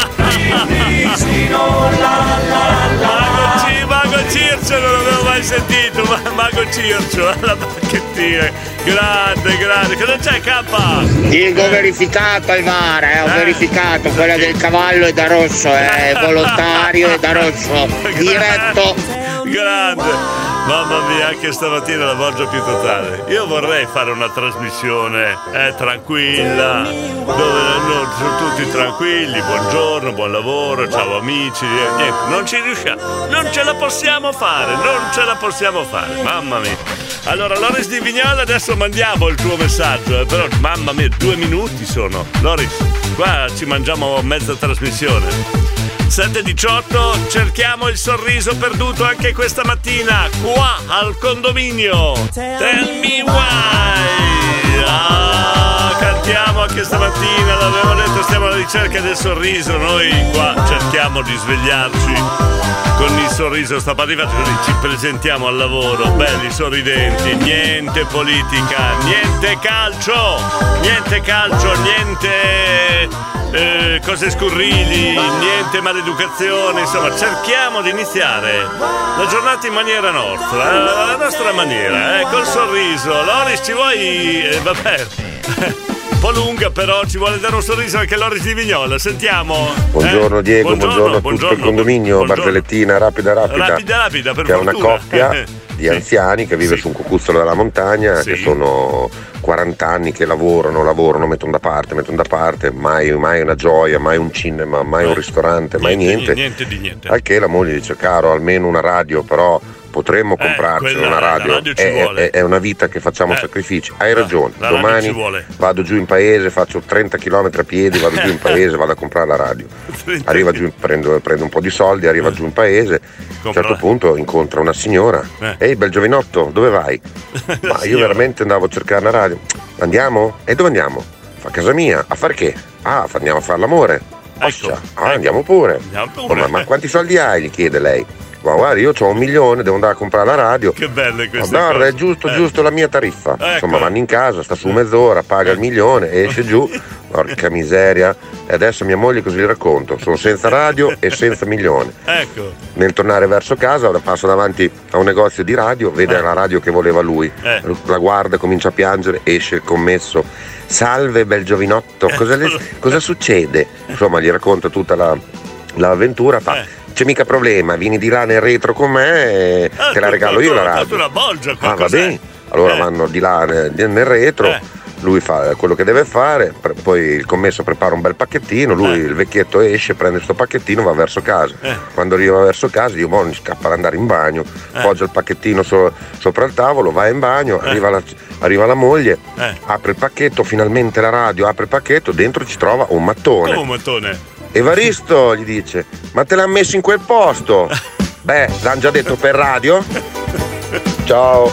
Mago, Ci- Mago Circio non l'avevo mai sentito, ma Mago Circio, la bacchettina, grande, grande. Cosa c'è K? Diego verificato il VAR, eh, ho Eh. verificato, quella del cavallo è da rosso, eh, è volontario e da rosso, diretto. Grande. Mamma mia, anche stamattina la voglia più totale. Io vorrei fare una trasmissione eh, tranquilla, dove no, sono tutti tranquilli, buongiorno, buon lavoro, ciao amici, eh, niente, non ci riusciamo, non ce la possiamo fare, non ce la possiamo fare, mamma mia. Allora, Loris di Vignola, adesso mandiamo il tuo messaggio, eh, però mamma mia, due minuti sono. Loris, qua ci mangiamo mezza trasmissione. 7.18 cerchiamo il sorriso perduto anche questa mattina qua al condominio. Tell me why. Ah, cantiamo anche stamattina l'avevo detto stiamo alla ricerca del sorriso. Noi qua cerchiamo di svegliarci con il sorriso. Sta per arrivare così ci presentiamo al lavoro. Belli sorridenti niente politica niente calcio niente calcio niente eh, cose scurrili, niente maleducazione, insomma cerchiamo di iniziare la giornata in maniera nostra, eh, alla nostra maniera, eh, col sorriso. Loris ci vuoi... Eh, vabbè. Un po' lunga però ci vuole dare un sorriso anche Loris di Vignola, sentiamo. Buongiorno Eh? Diego, buongiorno, a tutto il condominio, Barzellettina, rapida, rapida. Rapida, rapida, per che è una coppia di anziani che vive su un cucuzzolo della montagna, che sono 40 anni che lavorano, lavorano, mettono da parte, mettono da parte, mai, mai una gioia, mai un cinema, mai un ristorante, mai niente. Niente di niente. Al che la moglie dice, caro, almeno una radio, però potremmo comprarci Eh, una radio. radio è, è- è una vita che facciamo Eh. sacrifici. Hai ragione, la domani vado giù in paese, faccio 30 km a piedi, vado giù in paese, vado a comprare la radio. Arriva giù, prendo, prendo un po' di soldi, arriva giù in paese, a un certo punto incontra una signora. Eh. Ehi bel giovinotto, dove vai? Ma io veramente andavo a cercare una radio. Andiamo? E dove andiamo? A casa mia, a fare che? Ah, andiamo a fare l'amore. Oscia, ah, andiamo pure. Andiamo pure. Oh, ma, ma quanti soldi hai? gli chiede lei. Ma guarda, io ho un milione, devo andare a comprare la radio. Che belle Ma queste guarda, cose. è giusto, Eh. giusto la mia tariffa. Ecco. Insomma, vanno in casa, sta su mezz'ora, paga il milione, esce giù. Porca miseria. E adesso mia moglie così gli racconto. Sono senza radio e senza milione. Ecco. Nel tornare verso casa passo davanti a un negozio di radio, vede la radio che voleva lui, Eh. la guarda, comincia a piangere, esce il commesso. Salve bel giovinotto, cosa, le- cosa succede? Insomma, gli racconta tutta la, l'avventura, fa. C'è mica problema, vieni di là nel retro con me e te la regalo io la radio. una bolgia Ah, qua. va cos'è? bene. Allora Eh. vanno di là nel, nel retro, lui fa quello che deve fare, pre- poi il commesso prepara un bel pacchettino, lui il vecchietto esce, prende questo pacchettino, va verso casa. Eh. Quando arriva verso casa, io mi scappa ad andare in bagno, poggia il pacchettino so- sopra il tavolo, va in bagno, arriva, la, arriva la moglie, Eh. apre il pacchetto, finalmente la radio, apre il pacchetto, dentro ci trova un mattone. Come un mattone? Evaristo gli dice, ma te l'ha messo in quel posto? Beh, l'hanno già detto per radio? Ciao.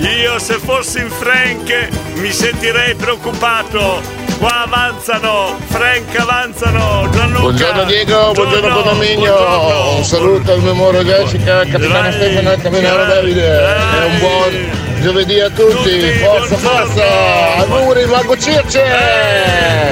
Io se fossi in Frank mi sentirei preoccupato. Qua avanzano, Frank avanzano, Gianluca. Buongiorno Diego, buongiorno condominio, un saluto al mio amore Jessica, capitano Stefano e capitano Davide e un buon giovedì a tutti, forza forza, auguri Mago Circe!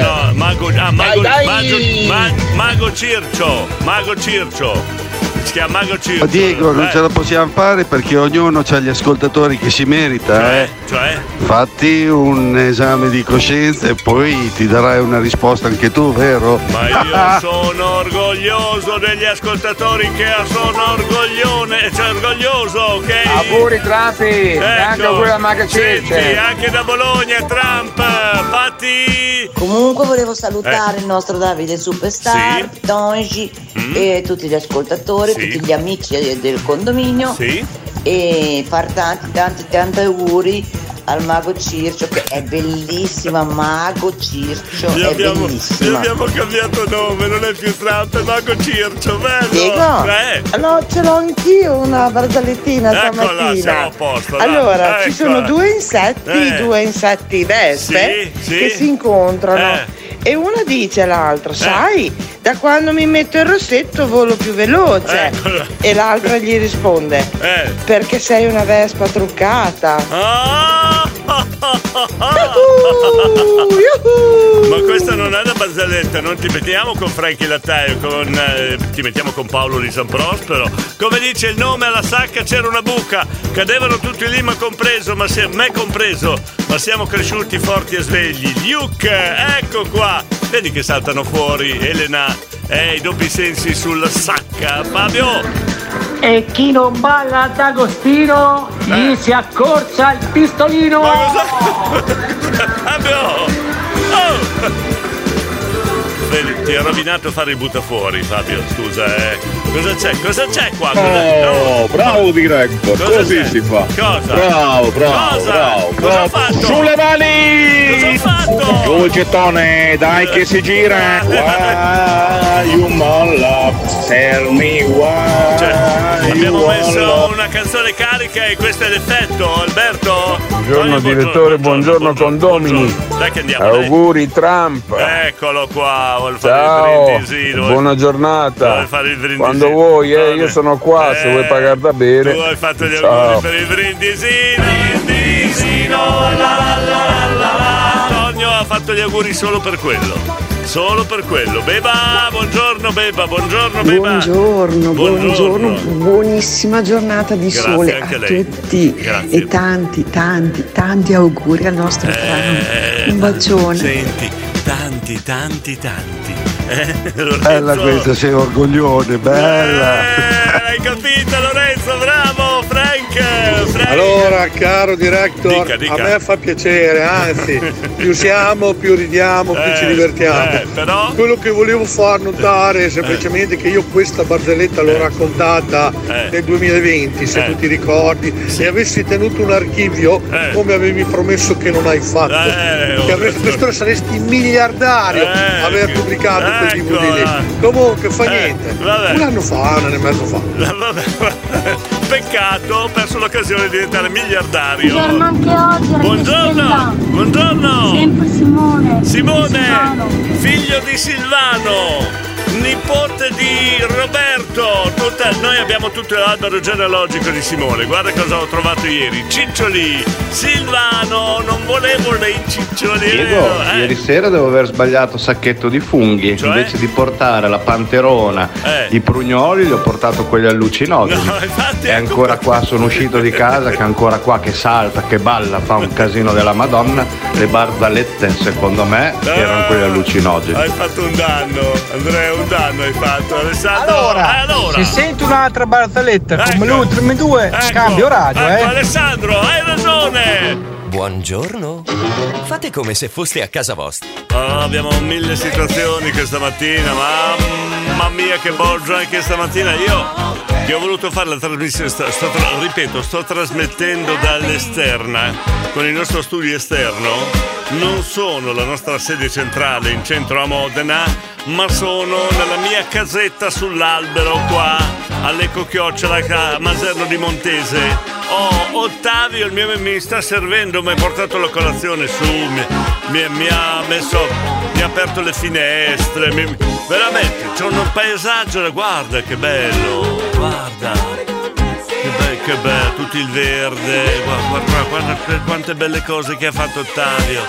No, Mago, ah, Mago, Dai, dai! Mago- Ma- Mago Circio, Mago Circio. Si chiama Mago Circio. Ma Diego, non Eh, ce la possiamo fare perché ognuno ha gli ascoltatori che si merita, eh. Cioè? Fatti un esame di coscienza e poi ti darai una risposta anche tu, vero? Ma io sono orgoglioso degli ascoltatori che sono orgoglione, cioè orgoglioso, ok? Auguri Trumpi, e anche auguri a Maga Senti, Circe. anche da Bologna, Trump, fatti... Comunque volevo salutare il nostro Davide Superstar, Tongi e tutti gli ascoltatori, Sì. tutti gli amici del condominio Sì. e far tanti tanti tanti auguri al Mago Circio che è bellissima Mago Circio, Gli abbiamo, gli abbiamo cambiato nome, non è più Trump, è Mago Circio, bello! Diego? Eh, Allora ce l'ho anch'io una barzelletta Eccola, stamattina. a posto, allora, ci Eccola. sono due insetti, Eh. due insetti vespe Sì, sì. che si incontrano. Eh. E una dice all'altra, sai, da quando mi metto il rossetto volo più veloce. Eccola. E l'altra gli risponde, eh. perché sei una vespa truccata. Ah! Ma questa non è una barzelletta, non ti mettiamo con Frankie Lattaio, con, eh, ti mettiamo con Paolo di San Prospero. Come dice il nome alla sacca c'era una buca, cadevano tutti lì ma compreso, ma se, me compreso, ma siamo cresciuti forti e svegli. Luke, ecco qua, vedi che saltano fuori Elena e i doppi sensi sulla sacca. Fabio! E chi non balla d'Agostino gli si accorcia il pistolino! Fabio! Oh! Vedi, ti ha rovinato fare il buttafuori, Fabio, scusa, eh. Cosa c'è? Cosa c'è qua? Oh, bravo diretto, Cosa così c'è? si fa. Cosa? Bravo, bravo, Cosa? bravo. Cosa ho fatto? Sulle mani! Cosa ho fatto? Giù il gettone, dai che si gira. Why you molla? Tell me why Cioè, abbiamo messo una canzone carica e questo è l'effetto, Alberto? Buongiorno direttore, buongiorno condomini. Dai che andiamo. Auguri Trump. Eccolo qua, vuol fare Ciao, il buona giornata. Vuole fare il brindisino. Quando vuoi, eh, io sono qua, se Eh, vuoi pagare da bere. Tu hai fatto gli auguri per il brindisino, brindisino, la la la la la. Antonio ha fatto gli auguri solo per quello. Solo per quello. Beba, buongiorno Beba, buongiorno Beba. Buongiorno, buongiorno, buonissima giornata di Grazie sole anche a lei. tutti Grazie. e tanti, tanti, tanti auguri al nostro Trump. Un bacione. Senti, tanti, tanti, tanti. Eh, Bella questa, sei orgoglione, bella. Eh, hai capito Lorenzo, bravo. Allora, caro director, Dica, dica. a me fa piacere, anzi, più siamo, più ridiamo, più Eh, ci divertiamo. eh, però? Quello che volevo far notare è semplicemente che io questa barzelletta l'ho raccontata Eh. nel 2020, se Eh. tu ti ricordi, e avessi tenuto un archivio Eh. come avevi promesso che non hai fatto. Eh, che avresti, quest'ora saresti miliardario Eh, aver pubblicato quel DVD lì. Comunque fa Eh, niente. vabbè. Un anno fa, un anno e mezzo fa. Vabbè, Peccato, ho perso l'occasione di diventare miliardario. Buongiorno anche oggi. Buongiorno, buongiorno. Sempre Simone. Simone, Silvano. figlio di Silvano, nipote di Roberto. Tutta- noi abbiamo tutto l'albero genealogico di Simone. Guarda cosa ho trovato ieri. Ciccioli, Silvano, non volevo dei ciccioli. è Diego, eh? ieri sera devo aver sbagliato sacchetto di funghi. Cioè? Invece di portare la panterona, Eh. i prugnoli, li ho portato quelli allucinogeni. No, infatti, e ancora qua sono uscito di casa, che ancora qua che salta, che balla, fa un casino della Madonna. Le barzalette, secondo me, erano quelli allucinogeni. Hai fatto un danno, Andrea, un danno hai fatto. Alessandro, Allora, eh, allora. se sento un'altra barzelletta come Ecco. l'ultime due, Ecco, cambio radio, ecco, eh. Alessandro, hai ragione. Buongiorno. Fate come se foste a casa vostra. Oh, abbiamo mille situazioni questa mattina, mamma mia che bolgia anche stamattina. Io che ho voluto fare la trasmissione, sto, sto ripeto, sto trasmettendo dall'esterna, con il nostro studio esterno. Non sono la nostra sede centrale in centro a Modena, ma sono nella mia casetta sull'albero qua, all'Eco Chiocciola a Maserno di Montese. Oh, Ottavio, il mio mi sta servendo, mi ha portato la colazione su, mi, mi- mi ha messo, mi ha aperto le finestre, mi- veramente, c'è un paesaggio, guarda che bello, guarda, che bello, che bello, tutto il verde, guarda, guarda, guarda quante belle cose che ha fatto Ottavio.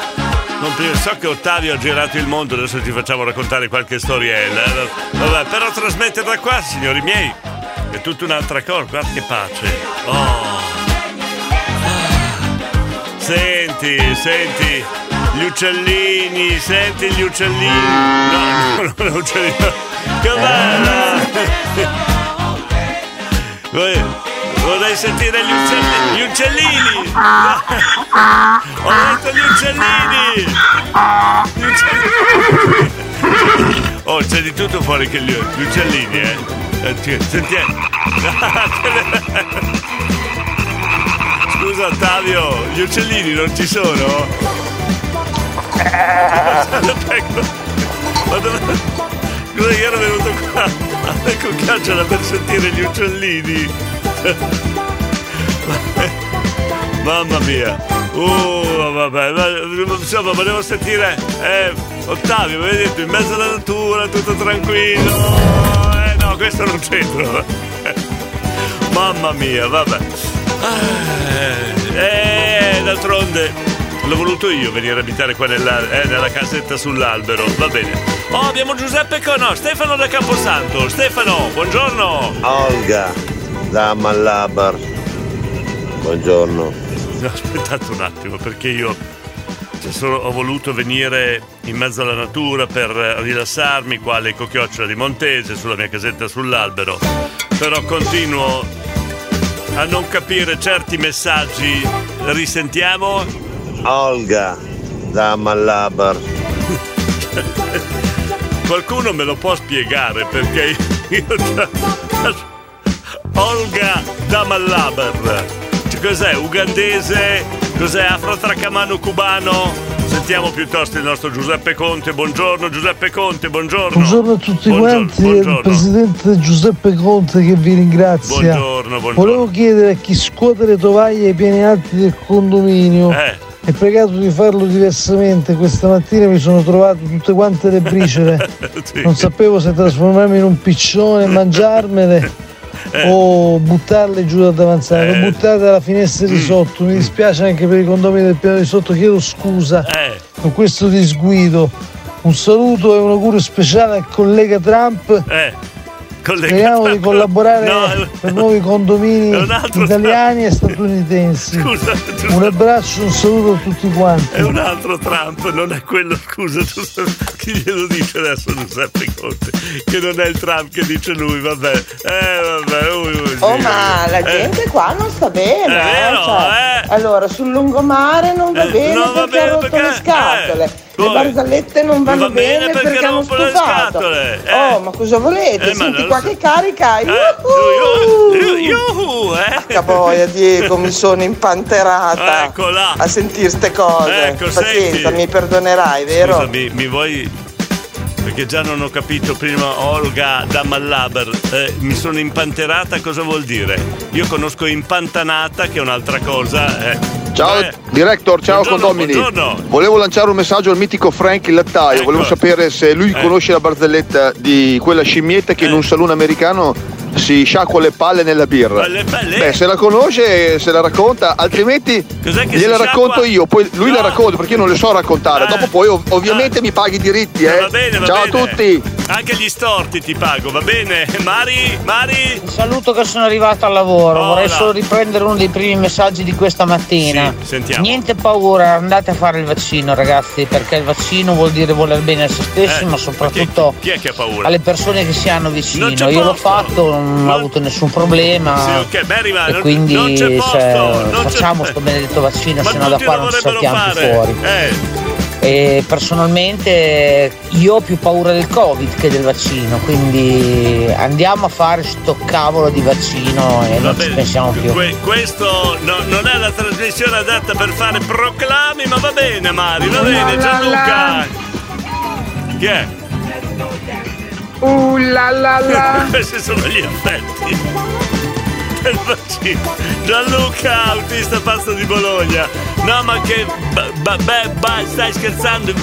Non prima- so che Ottavio ha girato il mondo, adesso ti facciamo raccontare qualche storiella. eh. Vabbè, però trasmettere da qua, signori miei, è tutta un'altra cosa, guarda che pace. Oh. Senti, senti, gli uccellini, senti gli uccellini. No, no, no, bella! Vuoi- Vorrei sentire gli uccellini. Gli uccellini! Ho detto gli uccellini! Gli uccellini! Oh, c'è di tutto fuori che gli uccellini, eh! Ti- Senti, eh. Scusa Ottavio, gli uccellini non ci sono? Ecco. Ma dove... Scusa, io ero venuto qua a Cucchiacciola per sentire gli uccellini. Mamma mia. Uh, vabbè, ma, insomma, volevo sentire eh, Ottavio, detto, in mezzo alla natura, tutto tranquillo. Questo non c'entro. Mamma mia, vabbè. Eh, d'altronde l'ho voluto io venire a abitare qua nella, eh, nella casetta sull'albero, va bene. Oh, abbiamo Giuseppe con no, Stefano da Camposanto. Stefano, buongiorno. Olga da Malabar. Buongiorno. No, aspettate un attimo, perché io cioè, solo- ho voluto venire in mezzo alla natura per rilassarmi qua alle Chiocciola di Montese, sulla mia casetta sull'albero. però continuo a non capire certi messaggi. Risentiamo? Olga da Malabar. Qualcuno me lo può spiegare perché io Olga da Malabar. Cos'è? Ugandese? Cos'è? Afro-tracamano cubano? Sentiamo piuttosto il nostro Giuseppe Conte. Buongiorno Giuseppe Conte, buongiorno. Buongiorno a tutti Buongiorno, quanti, il buongiorno. presidente Giuseppe Conte che vi ringrazia. Buongiorno, buongiorno. Volevo chiedere a chi scuote le tovaglie ai piani alti del condominio. Eh. È pregato di farlo diversamente. Questa mattina mi sono trovato tutte quante le briciole. Sì. Non sapevo se trasformarmi in un piccione e mangiarmele o buttarle giù da davanzale. Eh. L'ho buttate dalla finestra di sotto. Mi dispiace anche per i condomini del piano di sotto. Chiedo scusa Eh. con questo disguido. Un saluto e un augurio speciale al collega Trump. Eh. Collega Speriamo di Trump. collaborare No, per nuovi condomini italiani e statunitensi. Scusa, Un abbraccio, un saluto a tutti quanti. È un altro Trump, non è quello, scusa, tu chi glielo dice adesso Giuseppe Conte? Che non è il Trump che dice lui, vabbè. Eh, vabbè, ui, ui, Oh, sì. ma la Eh, gente qua non sta bene. È eh, vero, cioè, Allora, sul lungomare non va Eh, bene non va perché ha bene rotto perché- le scatole. Eh, le poi- barzellette non vanno va bene bene perché perché, rompono le scatole, eh. Oh, ma cosa volete? Eh, Senti qua so- che carica. Yuhu, yuhu, eh. Porca boia, Diego, mi sono impanterata Eccola. a sentire ste cose. Ecco, Pazienza, senti. mi perdonerai, vero? Scusami, mi vuoi. Perché già non ho capito prima Olga da Malabar. Eh, mi sono impanterata, cosa vuol dire? Io conosco impantanata, che è un'altra cosa. eh. Ciao Eh, director, ciao buongiorno, condomini. buongiorno. Volevo lanciare un messaggio al mitico Frank il lattaio. Volevo sapere se lui Eh. conosce la barzelletta di quella scimmietta che in un salone americano si sciacqua le palle nella birra. Le palle? Beh, se la conosce, se la racconta, altrimenti Cos'è che gliela racconto io, poi lui la racconta perché io non le so raccontare. Eh. Dopo poi ov- ovviamente mi paghi i diritti, eh. Va bene, va ciao bene. a tutti. Anche gli storti ti pago, va bene? Mari? Mari? Un saluto che sono arrivato al lavoro, Hola. vorrei solo riprendere uno dei primi messaggi di questa mattina. Sì, sentiamo. Niente paura, andate a fare il vaccino ragazzi, perché il vaccino vuol dire voler bene a se stessi, Eh, ma soprattutto Chi è che ha paura? alle persone che si hanno vicino. Io l'ho fatto, non ho avuto nessun problema. Sì, ok, Mary, ma e quindi non c'è posto, se- non c'è- facciamo sto benedetto vaccino, Ma se no da qua non saltiamo più fare. fuori. Eh. E personalmente io ho più paura del Covid che del vaccino, quindi andiamo a fare sto cavolo di vaccino e non ci pensiamo più. Que- questo no- non è la trasmissione adatta per fare proclami, ma va bene, Mari, va bene, Gianluca. Chi è? Uh la la la. Questi sono gli effetti del vaccino. Gianluca, autista pazzo di Bologna. No, ma che. ba- ba- beh, ba- stai scherzando.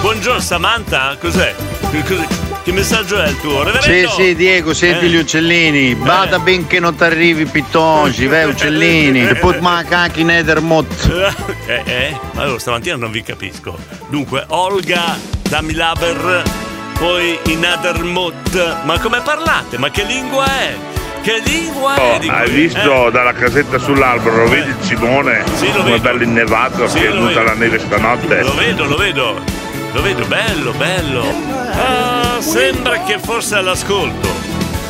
Buongiorno, Samantha? Cos'è? Cos'è? Che messaggio è il tuo? Sì, Reverendo? sì, Diego, senti Eh? gli uccellini. Bada ben che non ti arrivi pittongi, vai uccellini. E poi manca anche in Edermot. Eh, eh? Allora, stamattina non vi capisco. Dunque, Olga da Milaber, poi in Adermot. Ma come parlate? Ma che lingua è? Che lingua è? Oh, Dico hai io, visto eh? dalla casetta sull'albero, vedi il Simone? Sì, lo come vedo. bello innevato Sì, che è lo venuta vedo. la neve stanotte. Lo vedo, lo vedo. Lo vedo, bello, bello. Ah, sembra che fosse all'ascolto.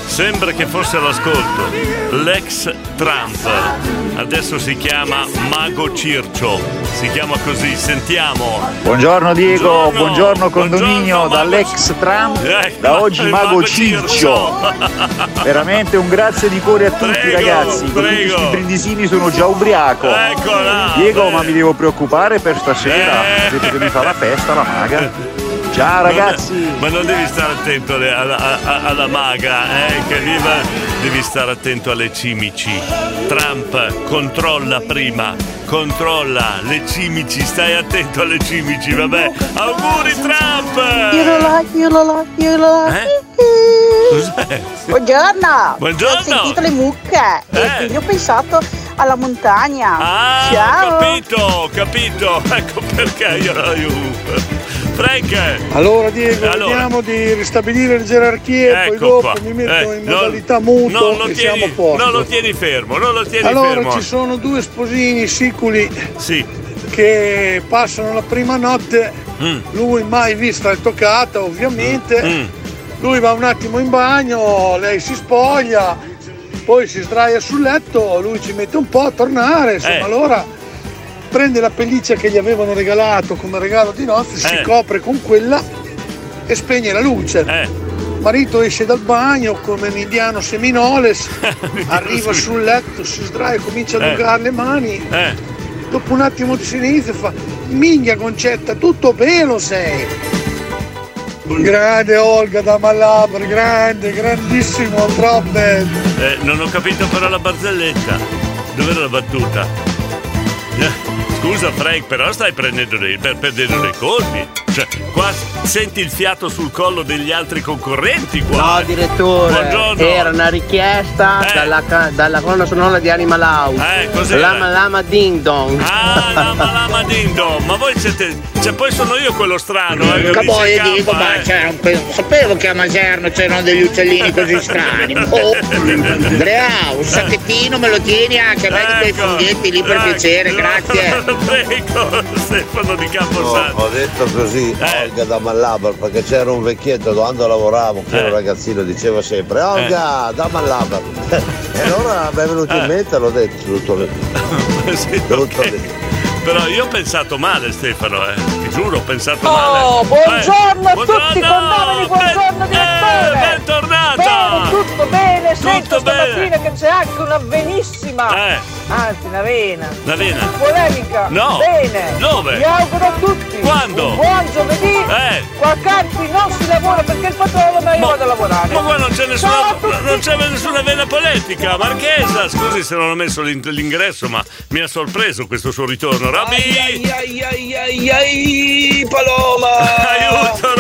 Sembra che fosse all'ascolto. L'ex Trump. Adesso si chiama Mago Circio. Si chiama così, sentiamo. Buongiorno Diego, Buongiorno, buongiorno condominio dall'ex Trump, Eh, da oggi Mago Mago Circio. Veramente un grazie di cuore a tutti Prego, ragazzi, con tutti prego. questi brindisini sono già ubriaco. Eccola. Diego, ma mi devo preoccupare per stasera, vedo che mi fa la festa la maga. Ciao ragazzi. Non- ma non devi stare attento alle- alla, a- alla maga, eh, che viva. Devi stare attento alle cimici. Trump controlla prima, controlla le cimici, stai attento alle cimici, vabbè. Auguri Trump! Io lo like, io lo like, io lo like. Cos'è? Buongiorno. Buongiorno. Ho sentito le mucche Eh. e quindi ho pensato alla montagna. Ah, ho Ciao. capito, ho capito. Ecco perché io. io- Frank! Allora Diego, Allora. vediamo di ristabilire le gerarchie, poi Ecco dopo qua. mi metto Eh, in non- modalità muto non lo e tieni, siamo posto. Non lo tieni fermo, non lo tieni allora fermo. ci sono due sposini siculi Sì. che passano la prima notte, Mm. lui mai vista e toccata ovviamente, Lui va un attimo in bagno, lei si spoglia, poi si sdraia sul letto, lui ci mette un po' a tornare, insomma, Eh. allora prende la pelliccia che gli avevano regalato come regalo di nozze, si Eh. copre con quella e spegne la luce. Marito esce dal bagno come un indiano seminoles, arriva sul letto, si sdraia, comincia a Eh. allungare le mani. Eh. Dopo un attimo di silenzio fa Minchia concetta, tutto pelo sei. Grande Olga da Malabar, grande, grandissimo, bello. Eh, non ho capito però la barzelletta. Dov'era la battuta? Eh, Scusa Frank, però stai prendendo dei, per, perdendo dei colpi. Cioè, qua senti il fiato sul collo degli altri concorrenti qua. No, direttore, Buongiorno. era una richiesta Eh. dalla, dalla colonna sonora di Animal House. Eh, cos'era? Lama Lama Ding Dong. Ah, lama lama dindo, ma voi siete. Cioè, poi sono io quello strano, eh. che poi io dico, ma eh. c'era un pe- sapevo che a Maserno c'erano degli uccellini così strani. Oh, Andrea, un sacchettino me lo tieni anche a me di quei Ecco. funghetti lì per Ecco. piacere, grazie. Prego, Stefano di No, Camposanto. ho detto così, Olga da Malabar, perché c'era un vecchietto quando lavoravo, che era un ragazzino, diceva sempre Olga da Malabar. e allora mi è venuto in mente, l'ho detto tutto lì. Sì, Tutto ok. lì. Però io ho pensato male, Stefano, eh. Ti giuro, ho pensato Oh, male. buongiorno Eh, a tutti, condamini, buongiorno direttore! bentornata! Bene, tutto bene, sento Tutto bene. stamattina che c'è anche una benissima, Eh. anzi una vena, La vena. polemica, No. bene, Dove? vi auguro a tutti Quando? un buon giovedì, Eh. qua Campi non si lavora perché il patrono ma io vado a lavorare. Ma qua non c'è nessuna, non c'è nessuna vena politica, Marchesa. Scusi se non ho messo l'in- l'ingresso, ma mi ha sorpreso questo suo ritorno. Robby! Ai ai ai ai, Paloma! Aiuto!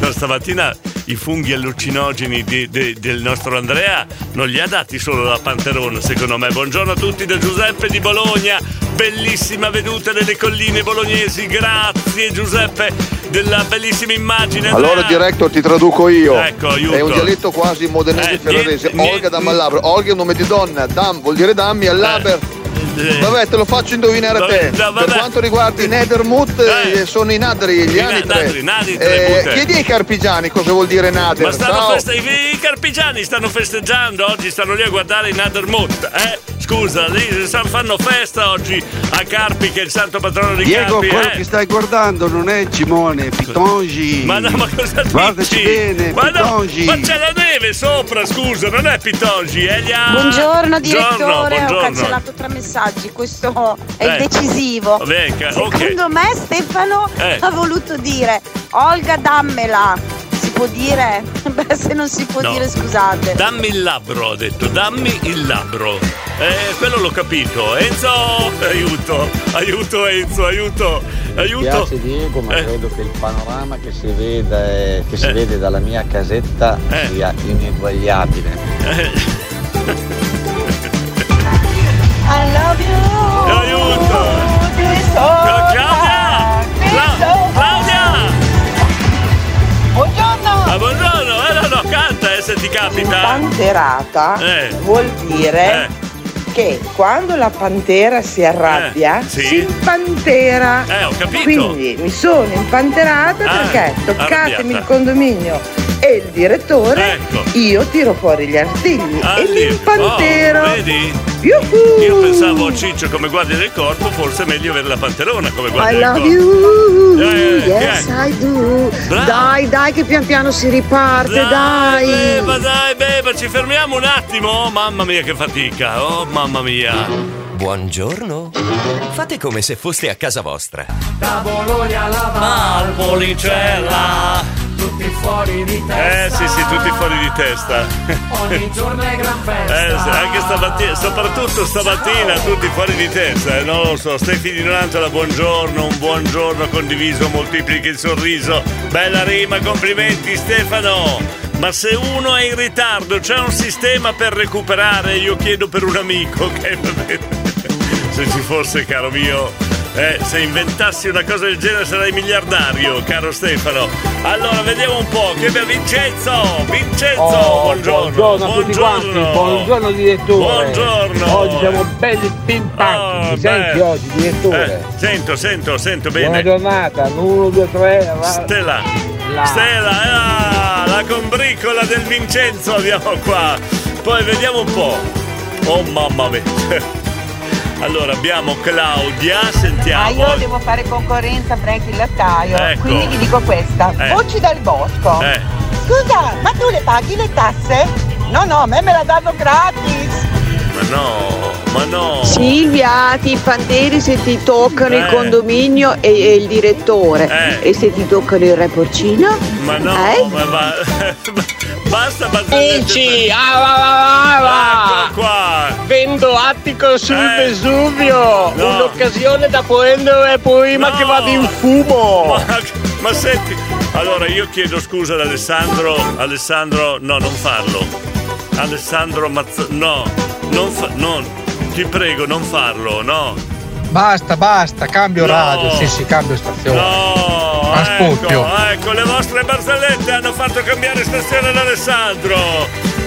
No, stamattina i funghi allucinogeni di- de- del nostro Andrea non li ha dati solo la Panterona, secondo me. Buongiorno a tutti da Giuseppe di Bologna. Bellissima veduta delle colline bolognesi. Grazie Giuseppe della bellissima immagine. Andrea. Allora director ti traduco io. Ecco, aiuto. È un dialetto quasi modenese Eh, ferrarese. Olga da Malabar. Olga è un nome di donna, Dam vuol dire dammi, e Laber. Eh. Vabbè, te lo faccio indovinare a te. No. Per quanto riguarda i Nethermut, eh, sono i Nadri, gli I Anitre. Nadri, Naditre, Eh, Butte. chiedi ai carpigiani cosa vuol dire Nader. Ma stanno feste- i, i carpigiani stanno festeggiando oggi, stanno lì a guardare in Nadermut, eh? Scusa, lì fanno festa oggi a Carpi, che è il santo patrono di Diego, Carpi, quello eh? che stai guardando non è Cimone, è Pitongi. Ma no, ma cosa dici? Guardaci bene, ma no, Pitongi. ma c'è la neve sopra, scusa, non è Pitongi, è gli a- Buongiorno direttore, Buongiorno, ho buongiorno. cancellato tre messaggi, questo è Eh. decisivo. Ok. Secondo me Stefano Eh. ha voluto dire Olga dammela. Si può dire? Beh, se non si può No. dire scusate. Dammi il labbro, ho detto, dammi il labbro. Eh, quello l'ho capito. Enzo, aiuto, aiuto Enzo, aiuto, Mi aiuto. piace Diego, ma Eh. credo che il panorama che si vede, che si Eh. vede dalla mia casetta sia ineguagliabile. Love you! Aiuto! Claudia! Cla- Claudia! Buongiorno! Ah, buongiorno, eh no, no, canta eh, se ti capita. Panterata Eh. vuol dire che quando la pantera si arrabbia Eh, sì. si impantera. Eh, ho capito. Quindi mi sono impanterata Ah, perché toccatemi arrabbiata. il condominio e il direttore, io tiro fuori gli artigli Ah, e lì. li impantero. Oh, vedi? Yuhu! Io pensavo Ciccio come guardia del corpo, forse è meglio avere la panterona come I guardia del love corpo. you, Eh, yes che è? I do. Bravo. Dai, dai che pian piano si riparte, dai. Beba, dai, beba, ci fermiamo un attimo. Mamma mia che fatica, oh mamma mia. Buongiorno. Fate come se foste a casa vostra. Da Bologna alla Valpolicella. Tutti fuori di Eh testa. sì sì, tutti fuori di testa. Ogni giorno è gran festa. Eh, sì, anche stamattina, soprattutto stamattina, tutti fuori di testa, eh, non lo so. Stefi di Nonantola, buongiorno, un buongiorno condiviso, moltiplichi il sorriso. Bella rima, complimenti Stefano. Ma se uno è in ritardo, c'è un sistema per recuperare? Io chiedo per un amico, ok? Va bene. Se ci fosse, caro mio. Eh, se inventassi una cosa del genere sarei miliardario, caro Stefano. Allora, vediamo un po'. Che abbiamo Vincenzo! Vincenzo! Oh, buongiorno! buongiorno quanti, buongiorno direttore. Buongiorno. Oggi siamo belli pimpanti, mi senti oggi direttore? Eh, sento, sento, sento Buona bene. giornata, 1, 2, 3, Stella. Là. Stella, ah, la combricola del Vincenzo abbiamo qua. Poi vediamo un po'. Oh mamma mia. Allora abbiamo Claudia, Ah, sentiamo. io devo fare concorrenza a Frank il lattaio, Ecco. quindi vi dico questa. Eh. Voci dal bosco. Eh. Scusa, ma tu le paghi le tasse? No, no, a me me la danno gratis. Ma no, ma no. Silvia, ti impanteri se ti toccano Eh. il condominio e, e il direttore. Eh. E se ti toccano il re porcino? Ma no, Eh? ma va. Basta. Vinci, ah, va, va, va, va. Ecco qua. Vendo attico sul Eh. Vesuvio. No. Un'occasione da prendere prima No. che vado in fumo. Ma, ma senti, allora io chiedo scusa ad Alessandro. Alessandro, no, non farlo. Alessandro Mazz... No, non fa... non. Ti prego, non farlo, no. Basta, basta, cambio No. radio. Sì, sì, cambio stazione. No, Ma spucchio. ecco, ecco, le vostre barzellette hanno fatto cambiare stazione ad Alessandro.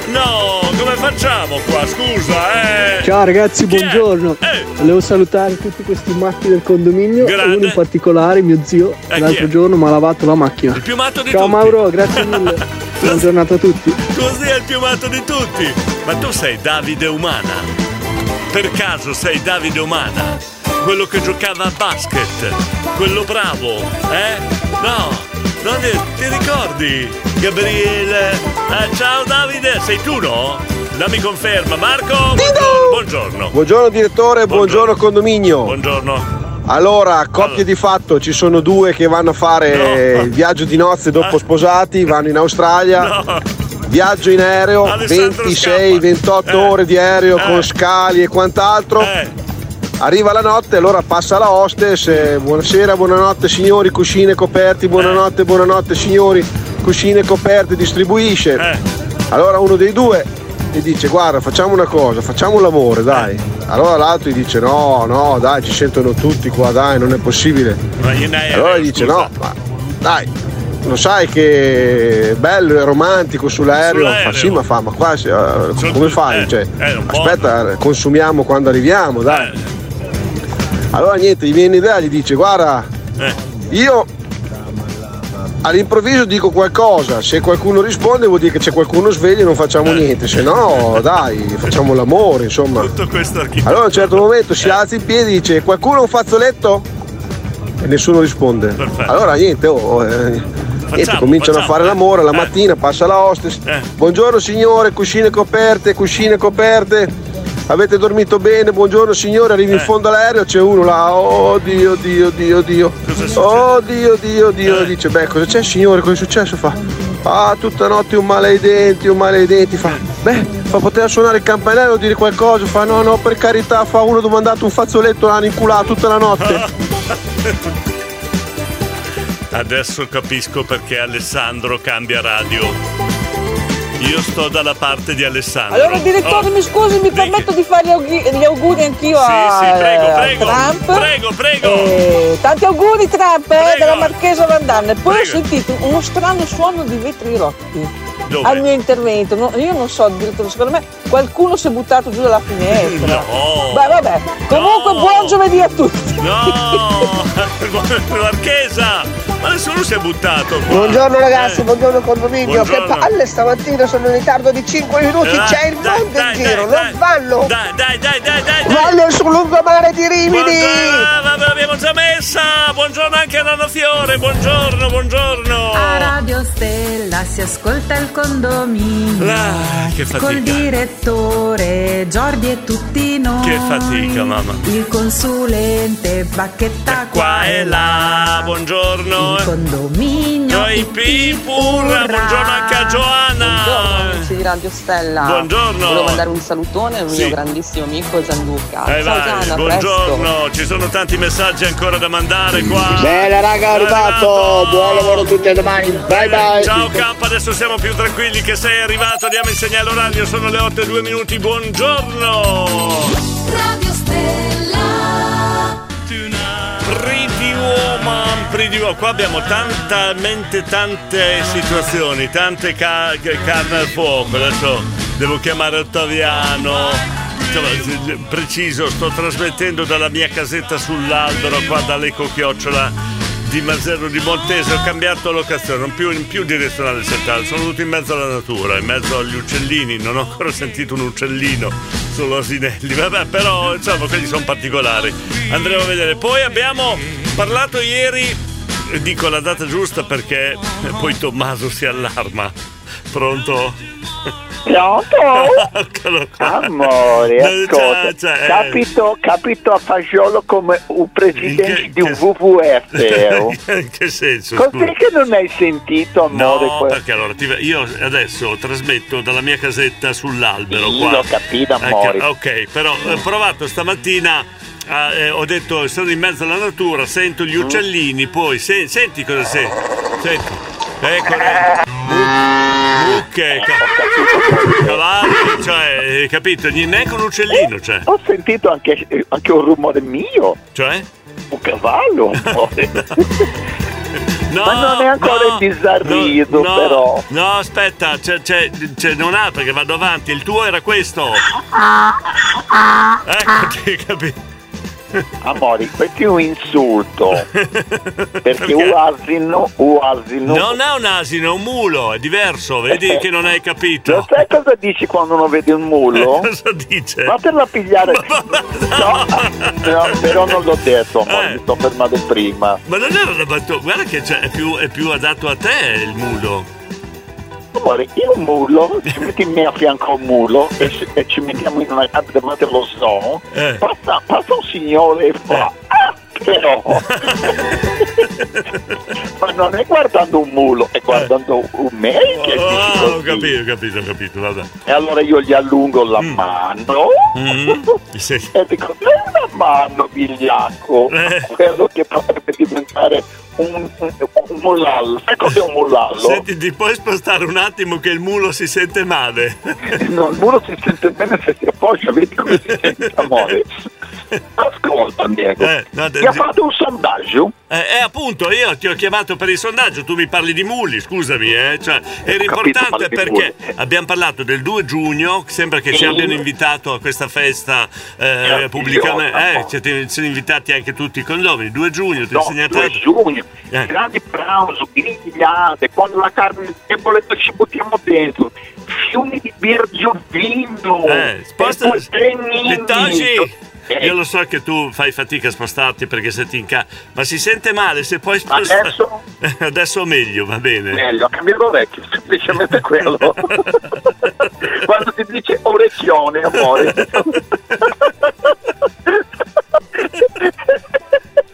No, come facciamo qua? Scusa, eh. Ciao ragazzi, buongiorno. Eh. Volevo salutare tutti questi matti del condominio. Grande. Uno in particolare, mio zio, Eh, l'altro giorno mi ha lavato la macchina. Il più matto di Ciao tutti. Mauro, grazie mille. Buona giornata a tutti. Così è il più matto di tutti. Ma tu sei Davide Umana. Per caso sei Davide Umana? Quello che giocava a basket. Quello bravo, eh? No, non ti, ricordi? Gabriele. Eh, ciao Davide, sei tu no? Dammi conferma. Marco, buongiorno. Buongiorno. Buongiorno direttore, buongiorno, condominio. Buongiorno. Allora, coppie di fatto, ci sono due che vanno a fare il viaggio di nozze dopo sposati, vanno in Australia. Viaggio in aereo, Alessandro 26, 28 ore di aereo con scali e quant'altro. Arriva la notte, allora passa la hostess, eh, buonasera, buonanotte signori, cuscine coperti, buonanotte, buonanotte signori, cuscine coperte, distribuisce. Allora uno dei due gli dice guarda facciamo una cosa, facciamo l'amore dai. Allora l'altro gli dice no, no, dai, ci sentono tutti qua, dai, non è possibile. Allora gli dice no, ma dai, lo sai che è bello, è romantico sull'aereo? Sull'aereo. Fa sì, ma fa, ma qua eh, come fai? eh, Cioè, eh, aspetta, consumiamo quando arriviamo, dai. Eh. Allora niente, gli viene l'idea, gli dice guarda, Eh. io all'improvviso dico qualcosa, se qualcuno risponde vuol dire che c'è qualcuno sveglio e non facciamo niente, se no dai, facciamo l'amore, insomma. Tutto questo architetto. Allora a un certo momento si alza in piedi e dice qualcuno un fazzoletto? E nessuno risponde. Allora niente, oh, eh, niente, cominciano a facciamo, fare eh. l'amore, la mattina passa la hostess. Buongiorno signore, cuscine coperte, cuscine coperte. Avete dormito bene? Buongiorno signore, arrivi Eh. in fondo all'aereo, c'è uno là, oh Dio, Dio, Dio, Dio. Oh Dio, Dio, Dio. Dice, beh, cosa c'è signore? Cosa è successo? Fa, ah, tutta notte un male ai denti, un male ai denti. Fa, beh, fa poter suonare il campanello o dire qualcosa? Fa, no, no, per carità, fa uno dove ha mandato un fazzoletto l'hanno inculato tutta la notte. Adesso capisco perché Alessandro cambia radio. Io sto dalla parte di Alessandro. Allora direttore Oh, mi scusi, mi permetto di fare gli auguri, gli auguri anch'io a, sì, prego, a prego, Trump. prego, prego. Eh, tanti auguri Trump eh, della Marchesa Vandanne. Poi ho Prego. sentito uno strano suono di vetri rotti. Dove? Al mio intervento, No, io non so, direttore, secondo me qualcuno si è buttato giù dalla finestra. No. Beh, vabbè. Comunque, buon giovedì a tutti. No! Marchesa! Ma nessuno si è buttato qua. Buongiorno ragazzi, Eh. buongiorno condominio, che palle stamattina sono in ritardo di 5 minuti, Dai, c'è il dai, mondo in dai, giro, dai, non vanno! Dai, dai, dai, dai, dai! Voglio sul lungomare di Rimini! Buongiorno, vabbè, l'abbiamo già messa! Buongiorno anche a Nano Fiore, buongiorno, buongiorno! A Radio Stella si ascolta il condominio. Ah, che fatica. Col direttore Giordi e tutti noi. Che fatica, mamma. Il consulente Bacchetta Qua e là, buongiorno! Il condominio. Noi Pipurra, buongiorno anche a Giovanna! Amici di Radio Stella. Buongiorno. Volevo mandare un salutone al Sì. mio grandissimo amico Gianluca. Eh, Ciao vai, Gianna, buongiorno, ci sono tanti messaggi ancora da mandare qua. Bene raga, arrivato. Buon lavoro a tutti e domani. Bye bye. Ciao K, adesso siamo più tranquilli che sei arrivato, diamo il segnale orario, sono le 8 e 2 minuti, buongiorno! Radio Stella. Pretty Woman, Pretty Woman, qua abbiamo talmente tante situazioni, tante ca- carne al fuoco, adesso devo chiamare Ottaviano, preciso, sto trasmettendo dalla mia casetta sull'albero qua dall'Eco Chiocciola di Mazzero di Montese, ho cambiato locazione, non più, più direzionale centrale, sono venuto in mezzo alla natura, in mezzo agli uccellini, non ho ancora sentito un uccellino, solo asinelli, vabbè però insomma quelli sono particolari, andremo a vedere. Poi abbiamo parlato ieri, dico la data giusta perché poi Tommaso si allarma, pronto? Pronto? Amore, ascolta, cioè, eh. capito, capito a Fagiolo come un presidente di un WWF. In che senso? Cos'è che non hai sentito, amore? No, que- perché allora ti- io adesso trasmetto dalla mia casetta sull'albero Sì, qua. l'ho capito, amore. Ok, ok, però ho provato stamattina. ah, eh, ho detto sono in mezzo alla natura, sento Mm. gli uccellini, poi se- senti cosa senti? Senti, eccole, mu- mucche, ca- cavalli, cioè, eh, capito? Neanche un uccellino, cioè. Ho sentito anche, anche un rumore mio. Cioè? Un cavallo, amore. No, Ma non è ancora no, imbizzarrito, no, però. No, aspetta, c'è, c'è- c'è- non ha perché vado avanti. Il tuo era questo. Eccoti, capito? Amore, questo è un insulto. Perché un asino, un asino. Non è un asino, è un mulo, è diverso, vedi che non hai Lo capito. sai cosa dici quando uno vede un mulo? Cosa dice? Fatela pigliare. No, no, però non l'ho detto, amore, Eh. mi sto fermando prima. Ma non era battuta, guarda che c'è- è, più, è più adatto a te il mulo. Amore, io un mulo, ci metti me a fianco a un mulo e, ci- e ci mettiamo in una casa davanti allo zoo. Eh. Passa, passa un signore e fa. "Ah, però. Ma non è guardando un mulo, è guardando un me che Ah, ho capito, ho capito, ho capito, vabbè. E allora io gli allungo la mano Mm. E dico, dai una mano, vigliacco, Eh. quello che potrebbe diventare un, un, mullallo. Sai cos'è un mullallo? Senti, ti puoi spostare un attimo che il mulo si sente male? No, il muro si sente bene se si appoggia, vedi come si sente, amore. Ascolta, Diego, Eh, no, ti ha fatto un sondaggio? Eh, eh, appunto, io ti ho chiamato per il sondaggio, tu mi parli di muli, scusami, eh? Cioè, era importante perché mulli. abbiamo parlato del 2 giugno, sembra che ci abbiano invitato a questa festa eh, Eh, pubblicamente, eh, siete, siete invitati anche tutti i condomini, 2 giugno, ti ho No, insegnato... 2 giugno, Eh. grandi pranzo, grigliate, quando la carne è debole noi ci buttiamo dentro, fiumi di Birgiovino, Eh, sposta... e poi. Io lo so che tu fai fatica a spostarti perché se ti inca... Ma si sente male, se puoi spostare... Adesso? Adesso meglio, va bene. Meglio, cambia l'orecchio, semplicemente quello. Quando ti dice orecchione, amore.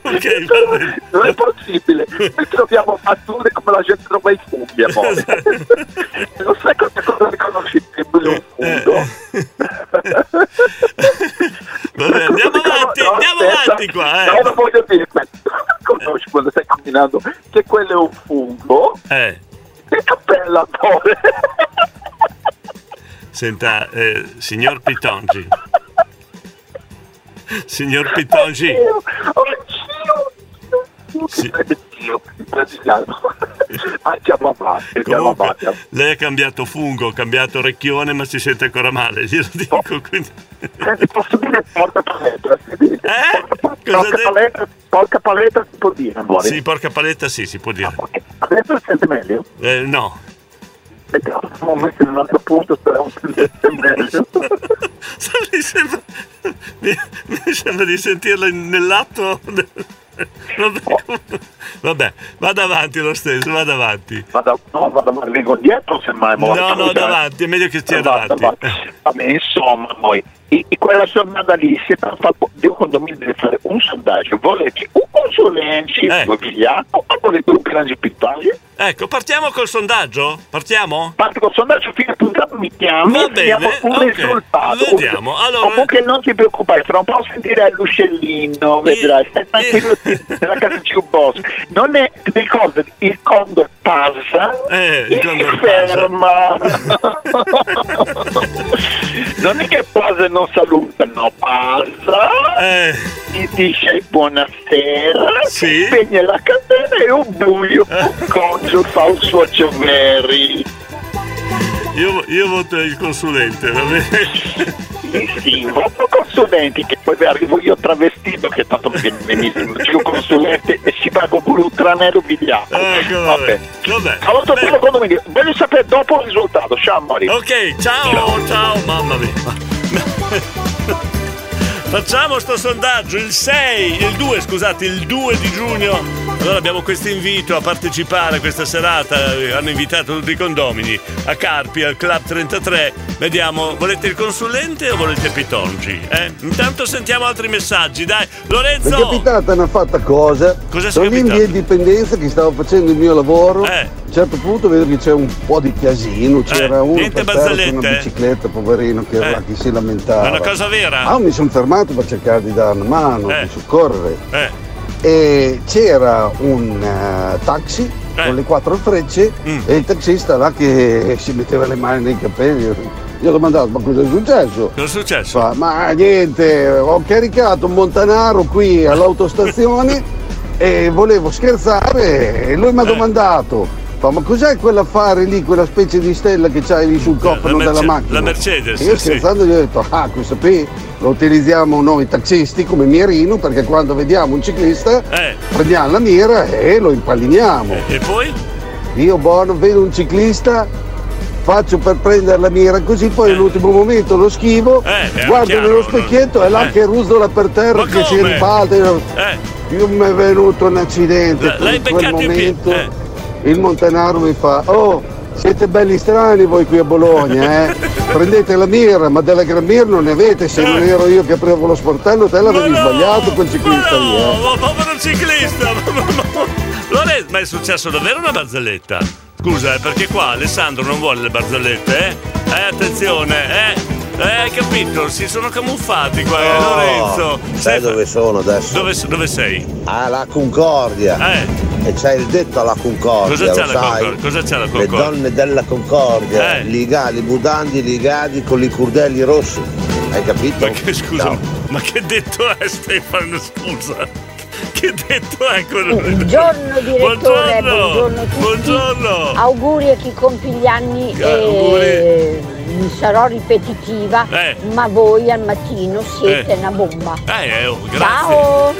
Ok, va bene. Non è possibile, noi troviamo fatture come la gente trova i funghi, amore. Non sai cosa, riconosci il un fungo? Vabbè, andiamo avanti, No, avanti qua, No, eh. non voglio dire, aspetta. Conosci quando stai camminando che quello è un fungo? Eh, E cappella, amore. senta, eh, signor Pitongi. Signor Pitongi. Sì. Dio, brasiliano. Andiamo avanti, andiamo Comunque, avanti. lei ha cambiato fungo, ha cambiato orecchione, ma si sente ancora male, glielo dico. Quindi... Senti, posso dire porca paletta? Eh? Porca de- paletta, porca paletta si può dire, amore. Sì, porca paletta, sì, si può dire. Adesso si sente meglio? Eh, no. Vediamo, siamo messi in un altro punto, speriamo che si sente meglio. mi, sembra, mi, mi sembra di sentirla nell'atto. Vabbè, comunque- vabbè, vado avanti lo stesso, vado avanti. Vado, no, vado a vengo dietro semmai. No, no, davanti, è meglio che stia Davanti, davanti. davanti. Vabbè, insomma, poi, in quella giornata lì si è fatto, io condominio deve fare un sondaggio, volete un consulente, Eh. un vigliacco, o volete un grande pittaglie? Ecco, partiamo col sondaggio? Partiamo? Parti col sondaggio, fine puntata mi chiami, Va bene, vediamo un ok, risultato. vediamo. Allora- Comunque non ti preoccupare, tra un po' sentirai l'uscellino, vedrai, stai tranquillo nella casa di un boss. Non è, ricorda, il condor passa Eh, il condor ferma. non è che passa e non saluta, no, passa, Eh. ti dice buonasera, Sì. spegne la candela e un buio, un concio fa un suo. Io, io voto il consulente, va bene? Sì, sì, voto consulenti che poi arrivo io travestito che tanto mi viene benissimo, c'è un consulente e ci pago pure un tranello bigliato. Ecco, vabbè. Vabbè. Salotto quello condominio. Voglio sapere dopo il risultato. Ciao amori. Ok, ciao, ciao, mamma mia. Facciamo sto sondaggio il 6, il 2, scusate, il 2 di giugno. Allora abbiamo questo invito a partecipare a questa serata. eh, Hanno invitato tutti i condomini a Carpi, al Club 33. Vediamo, volete il consulente o volete Pitongi? Eh? Intanto sentiamo altri messaggi, dai. Mi è Lorenzo! capitata una fatta cosa. Cosa Sono in via indipendenza che stavo facendo il mio lavoro. Eh. A un certo punto vedo che c'è un po' di casino. C'era Eh, uno niente per terra una eh? bicicletta, poverino, che era Eh. là che si lamentava. È una cosa vera? Ah, mi sono fermato per cercare di dare una mano, Eh. di soccorrere. Eh. E c'era un eh, taxi Eh. con le quattro frecce Mm. e il taxista là che si metteva le mani nei capelli. Io ho domandato, ma cosa è successo? Cosa è successo? Fa, ma niente, ho caricato un montanaro qui all'autostazione e volevo scherzare e lui mi ha domandato. Fa, ma cos'è quell'affare lì, quella specie di stella che c'hai lì sul cofano la della Merce- macchina? la Mercedes, E io sì. scherzando gli ho detto, ah, questo qui lo utilizziamo noi taxisti come mirino perché quando vediamo un ciclista Eh. prendiamo la mira e lo impalliniamo. E poi? Io buono, vedo un ciclista, faccio per prendere la mira così poi all'ultimo momento lo schivo, Eh, era guardo chiaro, nello non- specchietto e là eh. che rusola per terra Ma che si come? ribalta. Io, Eh. io mi è venuto un accidente L- l'hai in quel beccato in momento. eh. Il montanaro mi fa, oh, siete belli strani voi qui a Bologna, eh? Prendete la mira, ma della Gran Mir non ne avete, se non ero io che aprivo lo sportello, te l'avevi sbagliato quel ciclista lì, eh. Oh, povero ciclista! ma- ma- ma- Lorenzo, ma è successo davvero una barzelletta? Scusa, eh, perché qua Alessandro non vuole le barzellette, eh? Eh, attenzione, eh? Eh, hai capito? Si sono camuffati qua, eh, Lorenzo. Sai dove sono adesso? Dove, dove sei? Alla Concordia. Eh. E c'è il detto alla Concordia, Cosa c'è sai? Concordia? Cosa c'è Le Concordia? donne della Concordia, Eh. ligati, budandi ligati con i curdelli rossi. Hai capito? Ma che scusa, ma che detto è Stefano? Scusa. Che detto è quello? Buongiorno direttore, buongiorno, a tutti. Buongiorno. Auguri a chi compie gli anni e mi sarò ripetitiva, Eh. ma voi al mattino siete Eh. una bomba. Eh, oh, grazie. Ciao!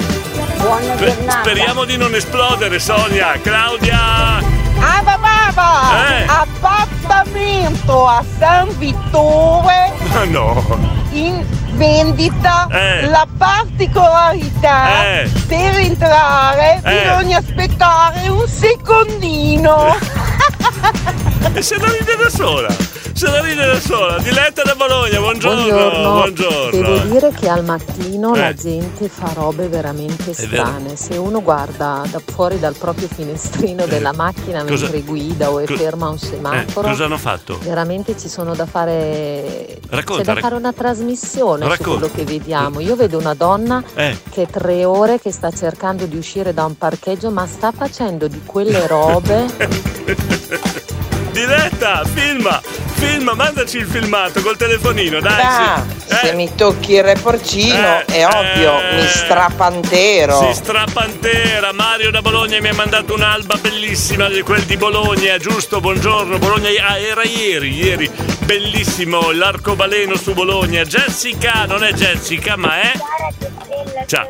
Buona Spe- giornata. speriamo di non esplodere, Sonia. Claudia! Ava Baba! Eh. Appartamento a San Vittore Ma no! in vendita. Eh. La particolarità Eh. per entrare Eh. bisogna aspettare un secondino. E se la ride da sola! Ride da sola! Diletta da Bologna, buongiorno! Buongiorno. Buongiorno! Devo dire che al mattino Eh. la gente fa robe veramente strane. Se uno guarda da fuori dal proprio finestrino della macchina Cosa- mentre guida o è co- ferma un Eh, semaforo, cosa hanno fatto? veramente ci sono da fare. Racconta, c'è da rac- fare una trasmissione su Racconta. quello che vediamo. Io vedo una donna Eh. che tre ore che sta cercando di uscire da un parcheggio, ma sta facendo di quelle robe. Diletta, filma! Filma, mandaci il filmato col telefonino, dai! Ah, sì. se mi tocchi il reporcino, Eh, è ovvio, eh. mi strapantero. Si strappantera, Mario da Bologna mi ha mandato un'alba bellissima, di quel di Bologna, giusto? Buongiorno, Bologna, ah, era ieri, ieri, bellissimo, l'arcobaleno su Bologna. Jessica, non è Jessica, ma è Ciao.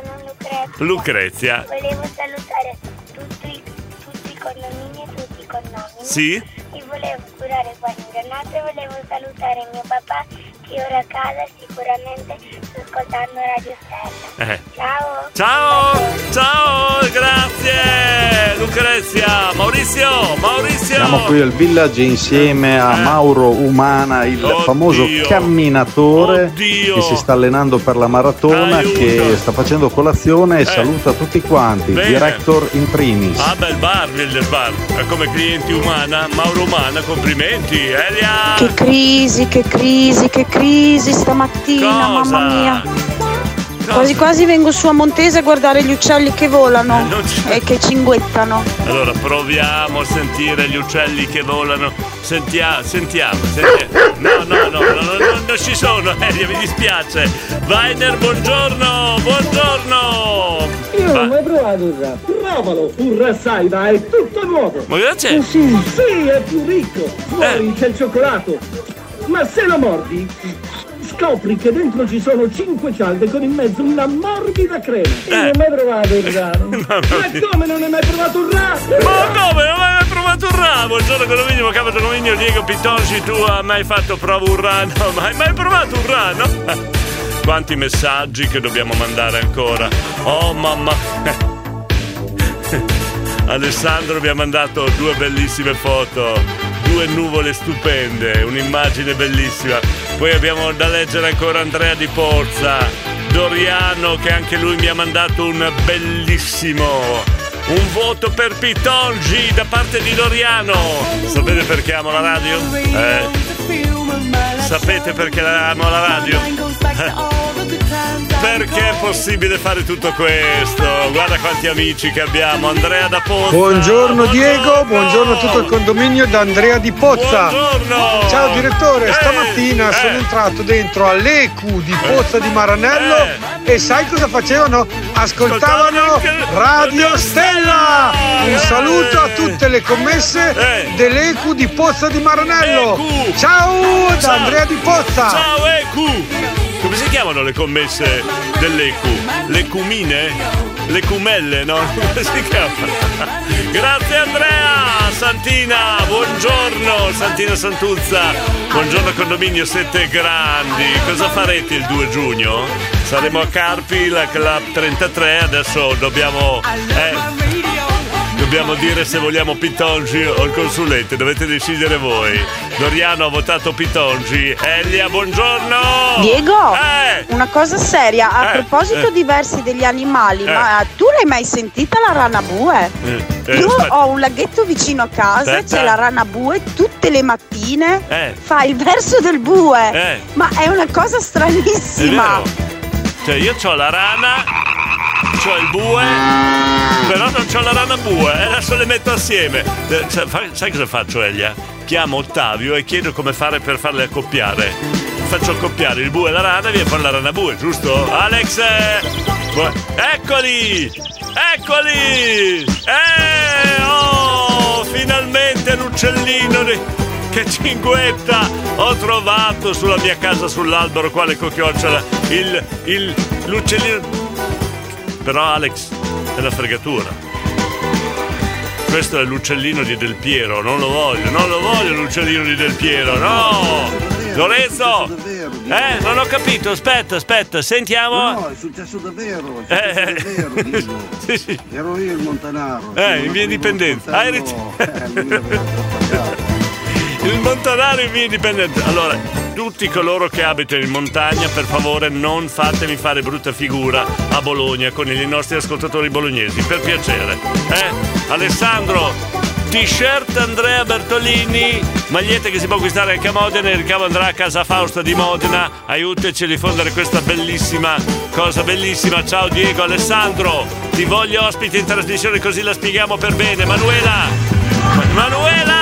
Lucrezia. Volevo salutare tutti, tutti i condomini e tutti i condomini. Sì? E volevo curare buone giornate e volevo salutare mio papà che ora a casa sicuramente sta ascoltando Radio Stella. Eh. Ciao! Ciao, ciao, grazie Lucrezia, Maurizio, Maurizio. Siamo qui al village insieme a Mauro Umana, il Oddio. famoso camminatore Oddio. che si sta allenando per la maratona, Aiuto. che sta facendo colazione e Eh. saluta tutti quanti, Bene. director in primis. Ah bel bar, il bar, come clienti umana, Mauro Umana, complimenti, Elia. Che crisi, che crisi, che crisi stamattina, Cosa? mamma mia. Quasi quasi vengo su a Montese a guardare gli uccelli che volano e che cinguettano. Allora proviamo a sentire gli uccelli che volano. Sentia- sentiamo, sentiamo. No, no, no, no, no, no, non ci sono, Elia, mi dispiace. Weiner, buongiorno, buongiorno. Io Va- non l'ho provato già. Provalo, pure sai, va, è tutto nuovo. Ma cosa c'è? Sì, sì, è più ricco. Fuori c'è il cioccolato. Ma se lo mordi, scopri che dentro ci sono cinque cialde con in mezzo una morbida crema. E non hai mai provato il rano? Ma come non hai mai provato un rano? Ma come? Non hai mai provato un rano? Buongiorno condominio, capo condominio, Diego Pitonci, tu hai mai fatto prova un rano? Ma hai mai provato un rano? Quanti messaggi che dobbiamo mandare ancora? Oh mamma! Alessandro mi ha mandato due bellissime foto, due nuvole stupende, un'immagine bellissima. Poi abbiamo da leggere ancora Andrea Di Pozza, Doriano che anche lui mi ha mandato un bellissimo. Un voto per Pitongi da parte di Doriano. Sapete perché amo la radio? Eh? Sapete perché amo la radio? Perché è possibile fare tutto questo? Guarda quanti amici che abbiamo. Andrea da Pozza. Buongiorno Diego, buongiorno a tutto il condominio da Andrea di Pozza. Buongiorno. Ciao direttore, Eh, stamattina eh. sono entrato dentro all'EQ di Pozza di Maranello e sai cosa facevano? Ascoltavano Radio Stella. Un saluto a tutte le commesse dell'EQ di Pozza di Maranello. Ciao da. Andrea di Pozza. Ciao EQ! Come si chiamano le commesse dell'EQ? Le cumine? Le cumelle, no? Come si chiama? Grazie Andrea! Santina, buongiorno! Santina Santuzza, buongiorno condominio, siete grandi. Cosa farete il 2 giugno? Saremo a Carpi, la Club 33, adesso dobbiamo... eh, Dobbiamo dire se vogliamo Pitongi o il consulente, dovete decidere voi. Doriano ha votato Pitongi. Elia, buongiorno! Diego, Eh! una cosa seria, a Eh, proposito eh. di versi degli animali, Eh. ma tu l'hai mai sentita la rana bue? Eh, eh, Io ho un laghetto vicino a casa, Aspetta. c'è la rana bue, tutte le mattine Eh. fa il verso del bue. Ma è una cosa stranissima. Cioè, io ho la rana, ho il bue, però non ho la rana bue, e adesso le metto assieme. Eh, sai cosa faccio, Elia? Chiamo Ottavio e chiedo come fare per farle accoppiare. Faccio accoppiare il bue e la rana e viene fuori la rana bue, giusto? Alex! eh, Eccoli! Eccoli! Eh! Oh! Finalmente l'uccellino di... Che cinguetta! Ho trovato sulla mia casa sull'albero quale cocchiocciola il, il l'uccellino. Però Alex è una fregatura. Questo è l'uccellino di Del Piero, non lo voglio, non lo voglio l'uccellino di Del Piero, no! Lorenzo! Eh, non ho capito, aspetta, aspetta, sentiamo. No, è successo davvero, è Eh. successo davvero, Diego. Sì, sì. Ero io il Montanaro. Eh, in via Indipendenza. eri- coltello, eh, Il Montanaro in via Indipendenza. Allora, tutti coloro che abitano in montagna, per favore non fatemi fare brutta figura a Bologna con i nostri ascoltatori bolognesi, per piacere. Eh? Alessandro, t-shirt Andrea Bertolini, magliette che si può acquistare anche a Modena, il ricavo andrà a casa Fausta di Modena, aiutaci a diffondere questa bellissima cosa bellissima. Ciao Diego, Alessandro, ti voglio ospite in trasmissione così la spieghiamo per bene. Manuela! Manuela!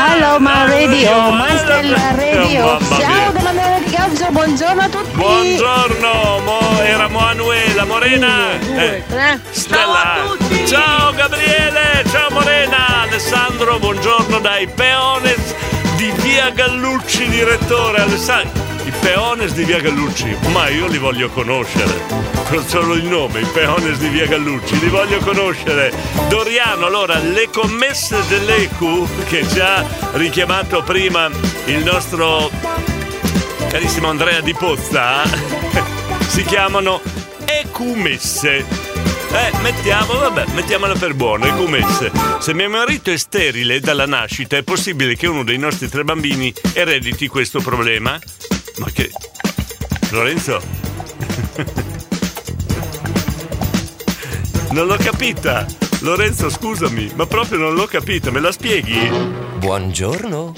My radio, Manuela! my Stella Radio. Ciao mia. dalla mia di Gaggio, buongiorno a tutti. Buongiorno, mo, era Manuela, Morena. Eh, Stella. Ciao Gabriele, ciao Morena, Alessandro, buongiorno dai Peones di Via Gallucci, direttore Alessandro. I Peones di Via Gallucci, ma io li voglio conoscere. Non solo il nome, i Peones di Via Gallucci, li voglio conoscere. Doriano, allora, le commesse dell'ECU, che ha richiamato prima il nostro carissimo Andrea Di Pozza, si chiamano ecumesse. Eh, mettiamo, vabbè, mettiamola per buono, ecumesse. Se mio marito è sterile dalla nascita, è possibile che uno dei nostri tre bambini erediti questo problema? Ma che... Lorenzo? non l'ho capita. Lorenzo, scusami, ma proprio non l'ho capita, me la spieghi? Buongiorno.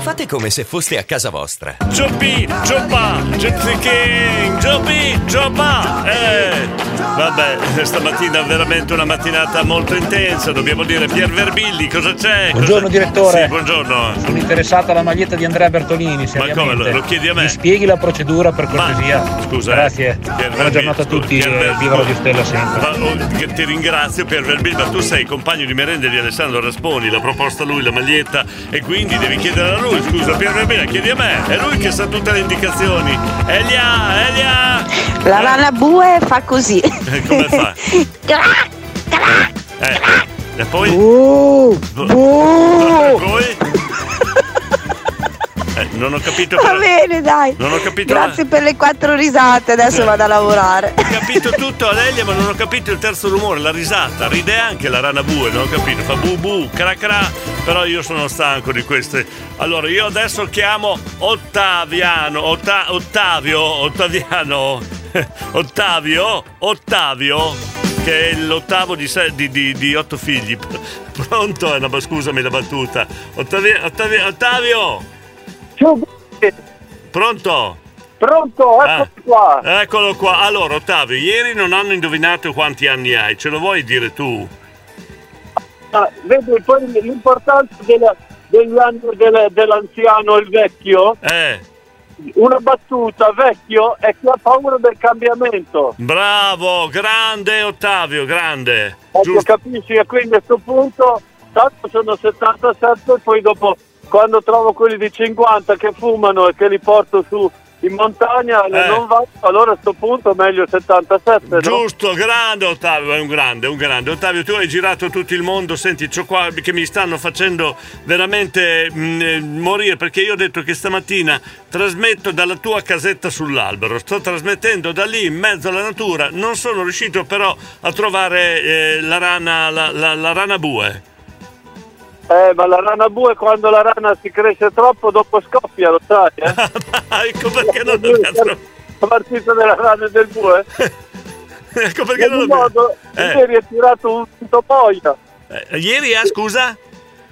Fate come se foste a casa vostra. Giobbi, Giobba, Gypsy King, Giobbi, Giobba. Eh, vabbè, stamattina è veramente una mattinata molto intensa, dobbiamo dire Pier Verbilli, cosa c'è? Buongiorno, Cosa- direttore. Sì, buongiorno. Sono interessato alla maglietta di Andrea Bertolini, seriamente. come, lo- lo chiedi a me? Mi spieghi la procedura per cortesia? Scusa, eh. Grazie. Pier Buona giornata a tutti Pier e Ver- viva Radio Stella sempre. Ma, oh, che ti ringrazio Pier Verbilli, ma tu sei compagno di merende di Alessandro Rasponi, l'ha proposta lui la maglietta e quindi devi chiedere a lui, scusa Pier Verbena, chiedi a me, è lui che sa tutte le indicazioni. Elia, Elia! La rana bue fa così. Eh, come fa? Eh, e poi? Uh, poi? Eh, non ho capito Va bene, dai. Non ho capito Grazie per le quattro risate, adesso Eh. vado a lavorare. Ho capito tutto Alelia, ma non ho capito il terzo rumore, la risata. Ride anche la rana bue, non ho capito. Fa bu bu, cra cra. Però io sono stanco di queste. Allora, io adesso chiamo Ottaviano. Otta- Ottavio, Ottaviano. Ottavio, Ottavio, che è l'ottavo di, se- di- di- di otto figli. Pronto? Eh, no, ma scusami la battuta. Ottavio, Ottavio, Pronto? Pronto, eccoci qua. Eccolo qua. Allora, Ottavio, ieri non hanno indovinato quanti anni hai, ce lo vuoi dire tu? Ah, vedi, poi l'importanza della- degli anni del- dell'anziano e il vecchio, Eh, una battuta, vecchio è chi ha paura del cambiamento. bravo, grande Ottavio, grande. Ecco, capisci? E quindi a questo punto, tanto sono 77 e poi dopo, quando trovo quelli di 50 che fumano e che li porto su in montagna, Eh. non va, allora a questo punto meglio 77, no? Giusto, grande Ottavio, è un grande, un grande. Ottavio, tu hai girato tutto il mondo, senti, c'ho qua che mi stanno facendo veramente mm, eh, morire perché io ho detto che stamattina trasmetto dalla tua casetta sull'albero, sto trasmettendo da lì in mezzo alla natura, non sono riuscito però a trovare eh, la rana, la, la- la rana bue. Eh, ma la rana bue quando la rana si cresce troppo dopo scoppia, lo sai, eh? ecco perché non La partita della rana e del bue? ecco perché non lo modo, Eh. Ieri ha tirato un punto boia. Eh, ieri, eh, scusa?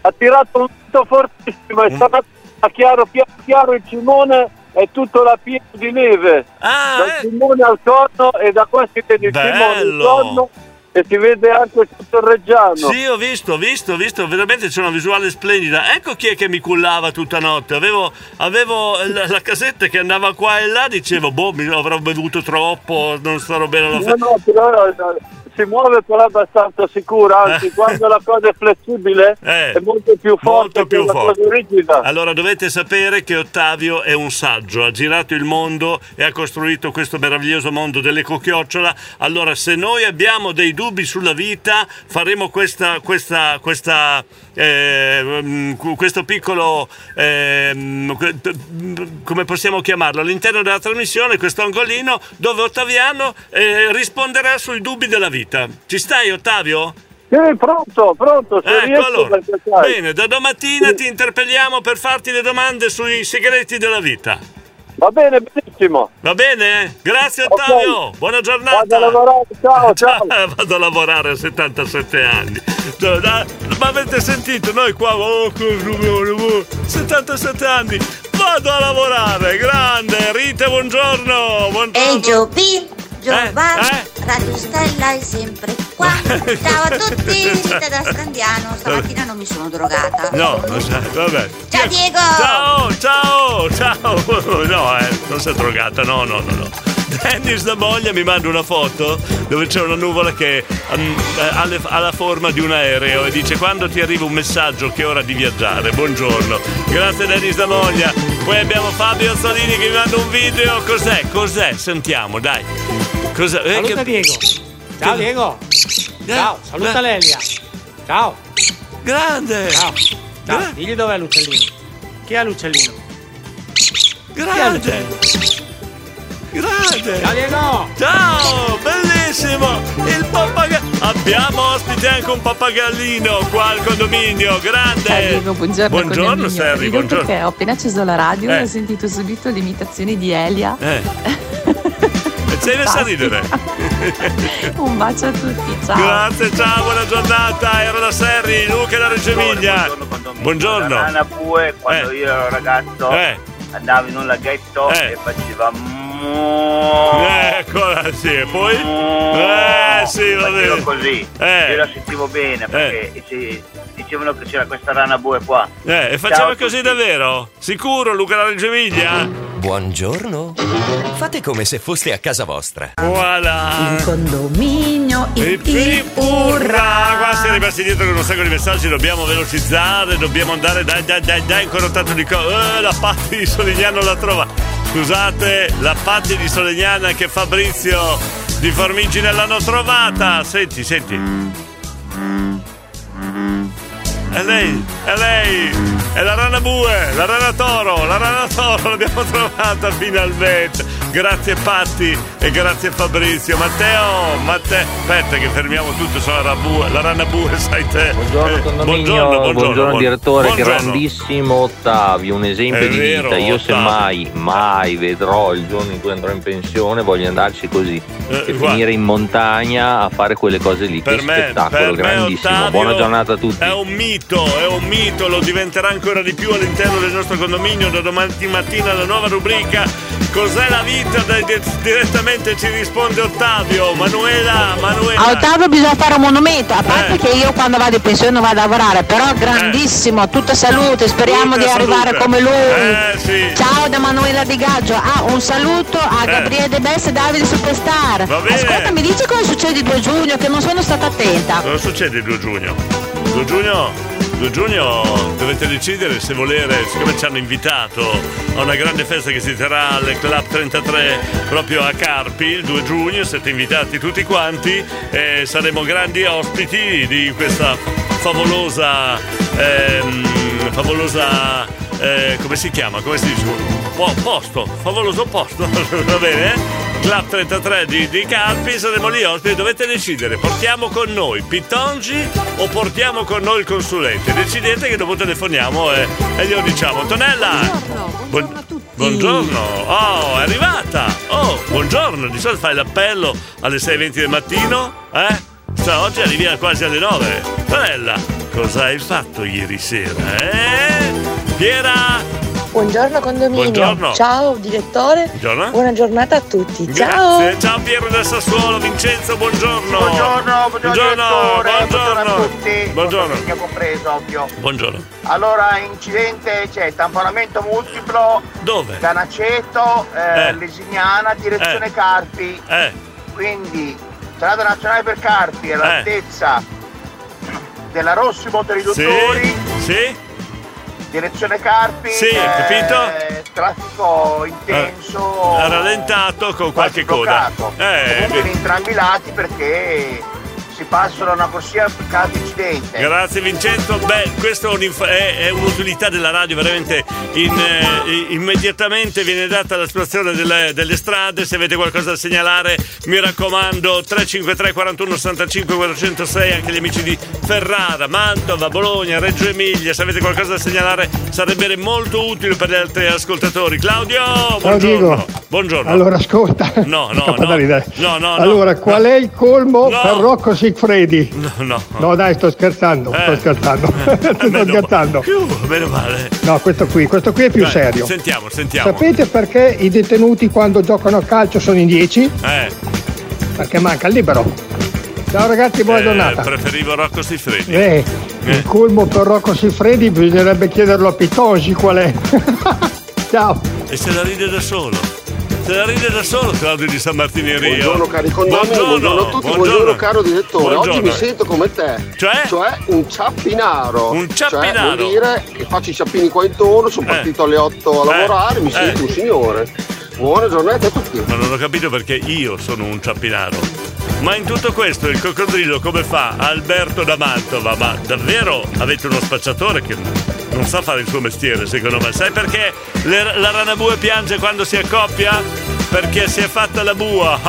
Ha tirato un punto fortissimo e stamattina a chiaro, chiaro, chiaro il cimone è tutto la piena di neve. Dal cimone al corno e da qua si vede il cimone, Eh. Bello. corno e si vede anche tutto il reggiano. Sì, ho visto, ho visto, ho visto, veramente c'è una visuale splendida. Ecco chi è che mi cullava tutta notte. Avevo, avevo la, la casetta che andava qua e là, dicevo, boh, mi avrò bevuto troppo, non starò bene alla No, festa. no, però eh, si muove però abbastanza sicura, anzi quando la cosa è flessibile Eh. è molto più forte Molto più forte. cosa rigida. Allora dovete sapere che Ottavio è un saggio, ha girato il mondo e ha costruito questo meraviglioso mondo dell'ecochiocciola. Allora se noi abbiamo dei dubbi sulla vita faremo questa, questa, questa, eh, mm, questo piccolo, que- come possiamo chiamarlo, all'interno della trasmissione, questo angolino dove Ottaviano eh, risponderà sui dubbi della vita. Ci stai Ottavio? Sì, pronto, pronto, se Ecco riesco allora. Bene, da domattina ti interpelliamo per farti le domande sui segreti della vita. Va bene, benissimo. Va bene? Grazie Ottavio, buona giornata. Vado a lavorare, ciao, ciao. Vado a lavorare a 77 anni. Ma avete sentito? Noi qua, oh, oh, 77 anni. Vado a lavorare, grande. Rita, buongiorno. buongiorno. Ehi Giobbi, Giova, Eh? Radio Stella è sempre qua. Ciao a tutti, da Strandiano. Stamattina non mi sono drogata. No, non sa- vabbè. Ciao Diego! Ciao, ciao, ciao. No, eh, non si è drogata, no, no, no, no. Dennis da moglie mi manda una foto dove c'è una nuvola che mm, eh, ha, ha la forma di un aereo e dice quando ti arriva un messaggio che è ora di viaggiare, buongiorno. Grazie Dennis da moglie. Poi abbiamo Fabio Azzolini che mi manda un video. Cos'è? Cos'è? Sentiamo, dai. Cos'è? Eh, Saluta che- Diego. Ciao Diego. Ciao, saluta eh. Lelia. Ciao. Grande. Ciao. Ciao. Digli dov'è l'uccellino. Chi è l'uccellino? Grande. Grande! Ciao Diego! Ciao! Bellissimo! Il pappagallo! Abbiamo ospite anche un pappagallino qua al condominio, grande! Ciao Diego, buongiorno. Buongiorno. Serri, buongiorno. Perché ho appena acceso la radio Eh. e ho sentito subito l'imitazione di Elia. Eh. E sei messa a ridere? Un bacio a tutti, ciao. Grazie, ciao, buona giornata! Era la Serri, Luca da Reggio Emilia. Buongiorno. La nana bue, quando io ero ragazzo, Eh. andavo in un laghetto Eh. e faceva Eccola, sì, e poi? Eh, sì, va bene. così. Eh. Io la sentivo bene perché si- dicevano che c'era questa rana bue qua. Eh, e a così davvero? Sicuro, Luca da Reggio Emilia? Buongiorno. Fate come se foste a casa vostra. Voilà. Il condominio, ip, urra! Qua siamo rimasti dietro con un sacco di messaggi, dobbiamo velocizzare, dobbiamo andare, dai, dai, dai, dai, ancora tanto di cose. Eh, la Patti di Solignano la trova. Scusate, la Patti di Solignana che Fabrizio di Formigine l'hanno trovata. Senti, senti. È lei, è lei, è la rana bue, la rana toro, la rana toro, l'abbiamo trovata finalmente. Grazie Patti e grazie Fabrizio. Matteo, Matteo, aspetta che fermiamo tutto sulla rana bue, la rana bue, sai te. Buongiorno Eh, condominio, buongiorno, buongiorno, buongiorno, buon- direttore, buongiorno. grandissimo Ottavio, un esempio È di vero, vita. Io Ottavio. semmai mai vedrò il giorno in cui andrò in pensione, voglio andarci così Eh, e finire in montagna a fare quelle cose lì. Per che me, spettacolo, me grandissimo. Ottavio Buona giornata a tutti. È un mito, è un mito, lo diventerà ancora di più all'interno del nostro condominio da domani mattina la nuova rubrica Cos'è la vita? Di- direttamente ci risponde Ottavio. Manuela, Manuela. A Ottavio bisogna fare un monumento, a parte che io quando vado in pensione non vado a lavorare, però grandissimo, tutta salute, speriamo Tutta di arrivare salute. come lui. Eh, sì. Ciao da Manuela Di Gaggio, ah, un saluto a Eh. Gabriele De Bessi e Davide Superstar. Ascolta, mi dici cosa succede il 2 giugno che non sono stata attenta. Cosa succede il 2 giugno? 2 giugno, 2 giugno dovete decidere se volere, siccome ci hanno invitato a una grande festa che si terrà al Club 33 proprio a Carpi il 2 giugno, siete invitati tutti quanti e saremo grandi ospiti di questa favolosa, ehm, favolosa, eh, come si chiama? Come si dice? Po- posto, favoloso posto, va bene? Club 33 di, di Carpi, saremo lì ospiti, dovete decidere, portiamo con noi Pitongi o portiamo con noi il consulente? Decidete che dopo telefoniamo e, e glielo diciamo. Antonella! Buongiorno a tutti! Buongiorno! Oh, è arrivata! Oh, buongiorno! Di solito fai l'appello alle 6.20 del mattino, eh? Sta- oggi arrivi quasi alle 9. Antonella, cosa hai fatto ieri sera, eh? Piera! Buongiorno condominio. Buongiorno. Ciao direttore. Buongiorno. Buona giornata a tutti. Grazie, ciao Piero del Sassuolo, Vincenzo, buongiorno. Buongiorno, buongiorno, direttore, buongiorno a tutti. Buongiorno. Compreso, ovvio. Buongiorno. Allora, incidente c'è tamponamento multiplo. Dove? Ganaceto, eh, Eh. Lesignana, direzione Eh. Carpi. Eh. Quindi, strada nazionale per Carpi, all'altezza della Rossi Motoriduttori. Sì? Sì? Direzione Carpi. Sì, capito? Traffico intenso. Ha rallentato con qualche coda. Eh, entrambi i lati perché si passano una corsia per caso incidente. Grazie Vincenzo, beh questa è, è- è un'utilità della radio veramente in- eh, immediatamente viene data la situazione delle, delle strade, se avete qualcosa da segnalare mi raccomando 353 41 65 406 anche gli amici di Ferrara, Mantova, Bologna, Reggio Emilia, se avete qualcosa da segnalare sarebbe molto utile per gli altri ascoltatori. Claudio, Ciao buongiorno. Diego. Buongiorno. Allora ascolta. No, no. No, no, no. Allora, qual è il colmo No. per Rocco Sigfredi? No, no. No, dai, sto scherzando, sto Eh. scherzando. sto scherzando. Più, meno male. No, questo qui, questo qui è più Dai, serio. Sentiamo, sentiamo. Sapete perché i detenuti quando giocano a calcio sono in 10? Eh, Perché manca il libero. Ciao ragazzi, buona eh, giornata. preferivo Rocco Siffredi. Eh, il colmo per Rocco Sigfredi bisognerebbe chiederlo a Pitosi qual è. Ciao. E se la ride da solo. Se la ride da solo Claudio di San Martino in Rio. Buongiorno cari condomini, buongiorno, a tutti, buongiorno, caro direttore. Oggi Buongiorno. mi sento come te. Cioè? un ciappinaro. Un Cioè, ciappinaro. vuol dire che faccio i ciappini qua intorno, sono Eh. partito alle 8 a Eh. lavorare, mi Eh. sento un signore. Buona giornata a tutti. Ma non ho capito perché io sono un ciappinaro. Ma in tutto questo il coccodrillo come fa? Alberto da Mantova, ma davvero avete uno spacciatore che non sa fare il suo mestiere secondo me. Sai perché le- la rana bue piange quando si accoppia? Perché si è fatta la bua.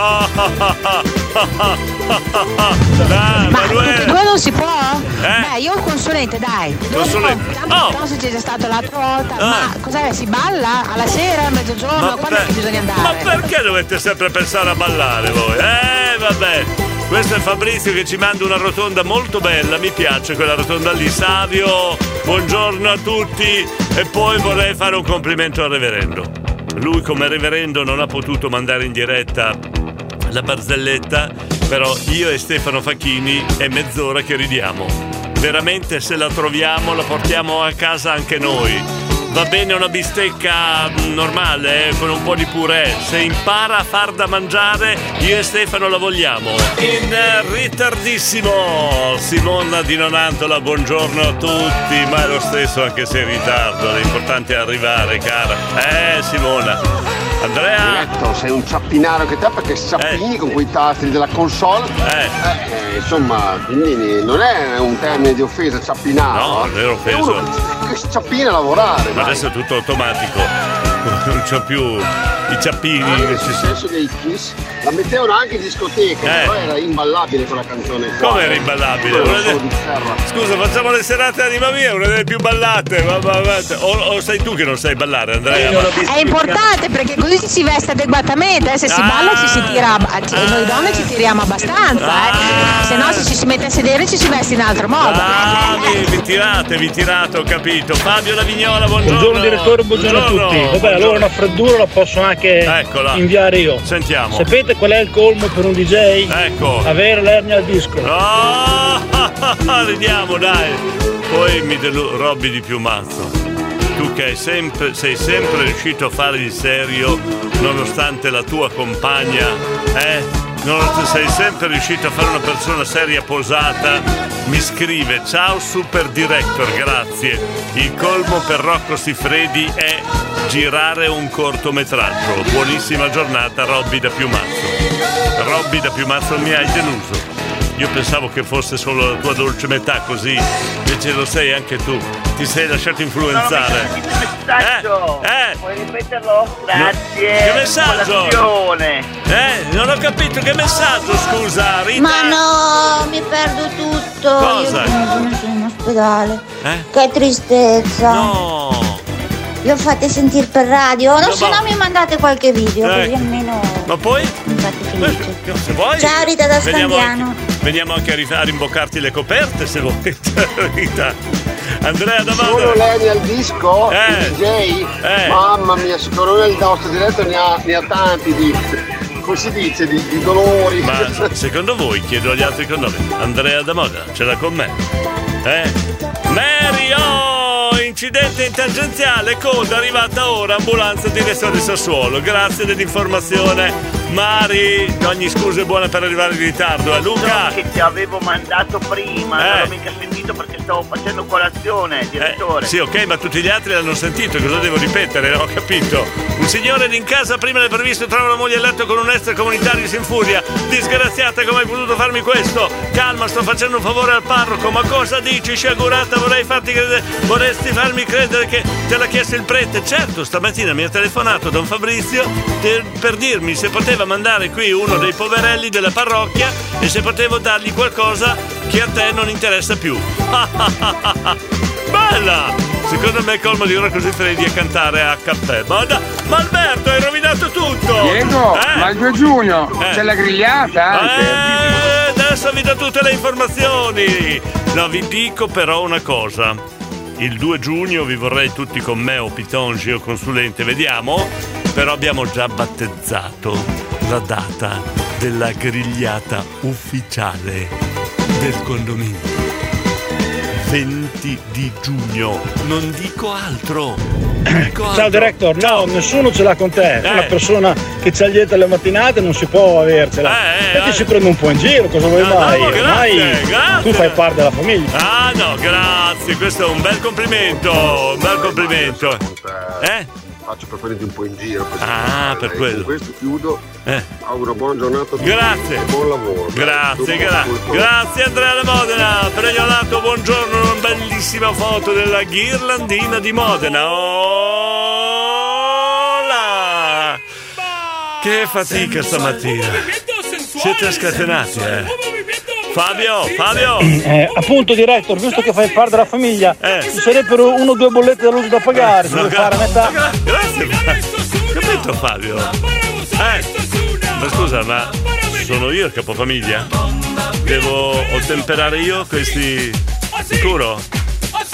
Dai, Ma tutti e Manuela. due non si può? Eh? Beh, io ho il consulente, dai. Consulente. Oh! Non so se c'è stato l'altra volta. Ah. Ma cos'è? Si balla? Alla sera, a mezzogiorno? Quando è che bisogna ma andare? perché dovete sempre pensare a ballare voi? Eh, vabbè. Questo è Fabrizio che ci manda una rotonda molto bella, mi piace quella rotonda lì. Savio, buongiorno a tutti. E poi vorrei fare un complimento al reverendo. Lui come reverendo non ha potuto mandare in diretta la barzelletta, però io e Stefano Facchini è mezz'ora che ridiamo. Veramente se la troviamo la portiamo a casa anche noi. Va bene una bistecca normale, eh, con un po' di purè. Se impara a far da mangiare, io e Stefano la vogliamo. In ritardissimo, Simona di Nonantola, buongiorno a tutti, ma è lo stesso anche se in ritardo, l'importante è arrivare, cara. Eh, Simona. Andrea! Diretto, sei un ciappinaro che te perché ciappini con quei tasti della console. Eh. insomma, quindi non è un termine di offesa ciappinaro. No, non è offesa. È uno che, che ciappina a lavorare. Ma dai. adesso è tutto automatico. Non c'ho più i ciappini. Anche il senso dei Kiss la mettevano anche in discoteca, Eh. però era imballabile quella canzone. qua. Come era imballabile? Una de-. Scusa, facciamo le serate anima mia, una delle più ballate. Ma, ma- ma- o, o sei tu che non sai ballare, Andrea? Ma- È importante perché così ci si veste adeguatamente, eh. se si balla ci si tira, ab- ci- noi donne ci tiriamo abbastanza, eh. se no se ci si mette a sedere ci si veste in altro modo. Ah, vi, vi tirate, vi tirate, ho capito. Fabio La Vignola, buongiorno. Buongiorno direttore, buongiorno, a tutti. Vabbè, allora una freddura la posso anche Eccola. inviare io. Sentiamo. Sapete qual è il colmo per un DJ? Ecco. Avere l'ernia al disco. Ah, vediamo, dai. Poi mi delu- Robby di Piumazzo. Tu che hai sempre- sei sempre riuscito a fare il serio nonostante la tua compagna, eh? Non sei sempre riuscito a fare una persona seria posata. Mi scrive, ciao super director, grazie. Il colmo per Rocco Siffredi è girare un cortometraggio. Buonissima giornata, Robby da Piumazzo. Robby da Piumazzo mi hai deluso. Io pensavo che fosse solo la tua dolce metà così, invece lo sei anche tu. Ti sei lasciato influenzare. Messaggio! Eh, Puoi ripeterlo? Grazie! Che messaggio? Eh, non ho capito che messaggio, scusa, Rita. Ma no, mi perdo tutto. Cosa? Io sono sono in ospedale. Eh? Che tristezza. No. Lo fate sentire per radio? No, No, se no mi mandate qualche video, Eh. così almeno Ma poi? mi fate felice. Se vuoi. Ciao, Rita da veniamo Scandiano. anche- Veniamo anche a, ri- a rimboccarti le coperte se vuoi. Rita. Andrea Solo Davano. lei al disco, Eh. il DJ, Eh. mamma mia, secondo me il nostro diretto ne ha, ne ha tanti di, come si dice, di, di dolori. Ma secondo voi, chiedo agli altri con nome, Andrea da Moda, ce l'ha con me? Eh? Incidente in tangenziale, coda arrivata ora, ambulanza direzione Sassuolo. Grazie dell'informazione. Mari, ogni scusa è buona per arrivare in ritardo, eh Luca? Che ti avevo mandato prima, Eh. non l'ho mica sentito perché stavo facendo colazione, direttore. Sì, ok, ma tutti gli altri l'hanno sentito, cosa devo ripetere? Non ho capito. Un signore in casa prima del previsto trova la moglie a letto con un extracomunitario si infuria. Disgraziata, come hai potuto farmi questo? Calma, sto facendo un favore al parroco, ma cosa dici? Sciagurata, vorrei farti credere. Vorresti farmi credere che te l'ha chiesto il prete? Certo, stamattina mi ha telefonato Don Fabrizio per, per dirmi se poteva mandare qui uno dei poverelli della parrocchia e se potevo dargli qualcosa che a te non interessa più. Bella! Secondo me è colmo di ora così freddi a cantare a cappè. Ma, da- ma Alberto, hai rovinato tutto! Diego, Eh? ma il 2 giugno Eh. c'è la grigliata anche. Eh, adesso vi do tutte le informazioni. No, vi dico però una cosa. Il 2 giugno vi vorrei tutti con me o Pitongi o consulente, vediamo. Però abbiamo già battezzato la data della grigliata ufficiale del condominio. 20 di giugno, non dico altro. Ciao director, no, nessuno ce l'ha con te. Eh. Una persona che c'ha lieta le mattinate non si può avercela. Eh, e ti eh. si prende un po' in giro, cosa vuoi No, mai? no, grazie. tu fai parte della famiglia. Ah no, grazie, questo è un bel complimento, un bel complimento. Eh? Faccio per prenderti un po' in giro. così. Ah, per quello. Con questo chiudo. Eh. Auguro buona giornata a tutti. Grazie. Buon lavoro. Grazie, Dopo gra- ascolto. grazie Andrea da Modena. Pregnolato, buongiorno, una bellissima foto della ghirlandina di Modena. Ola! Che fatica stamattina. Siete scatenati, eh? Fabio, Fabio! Eh, appunto, director, visto che fai parte della famiglia, ci sarebbero uno o due bollette da luce da pagare, se No, vuoi gra- fare a metà. gra- grazie, capito Fabio? Eh, ma scusa, ma sono io il capofamiglia? Devo ottemperare io questi... Sicuro?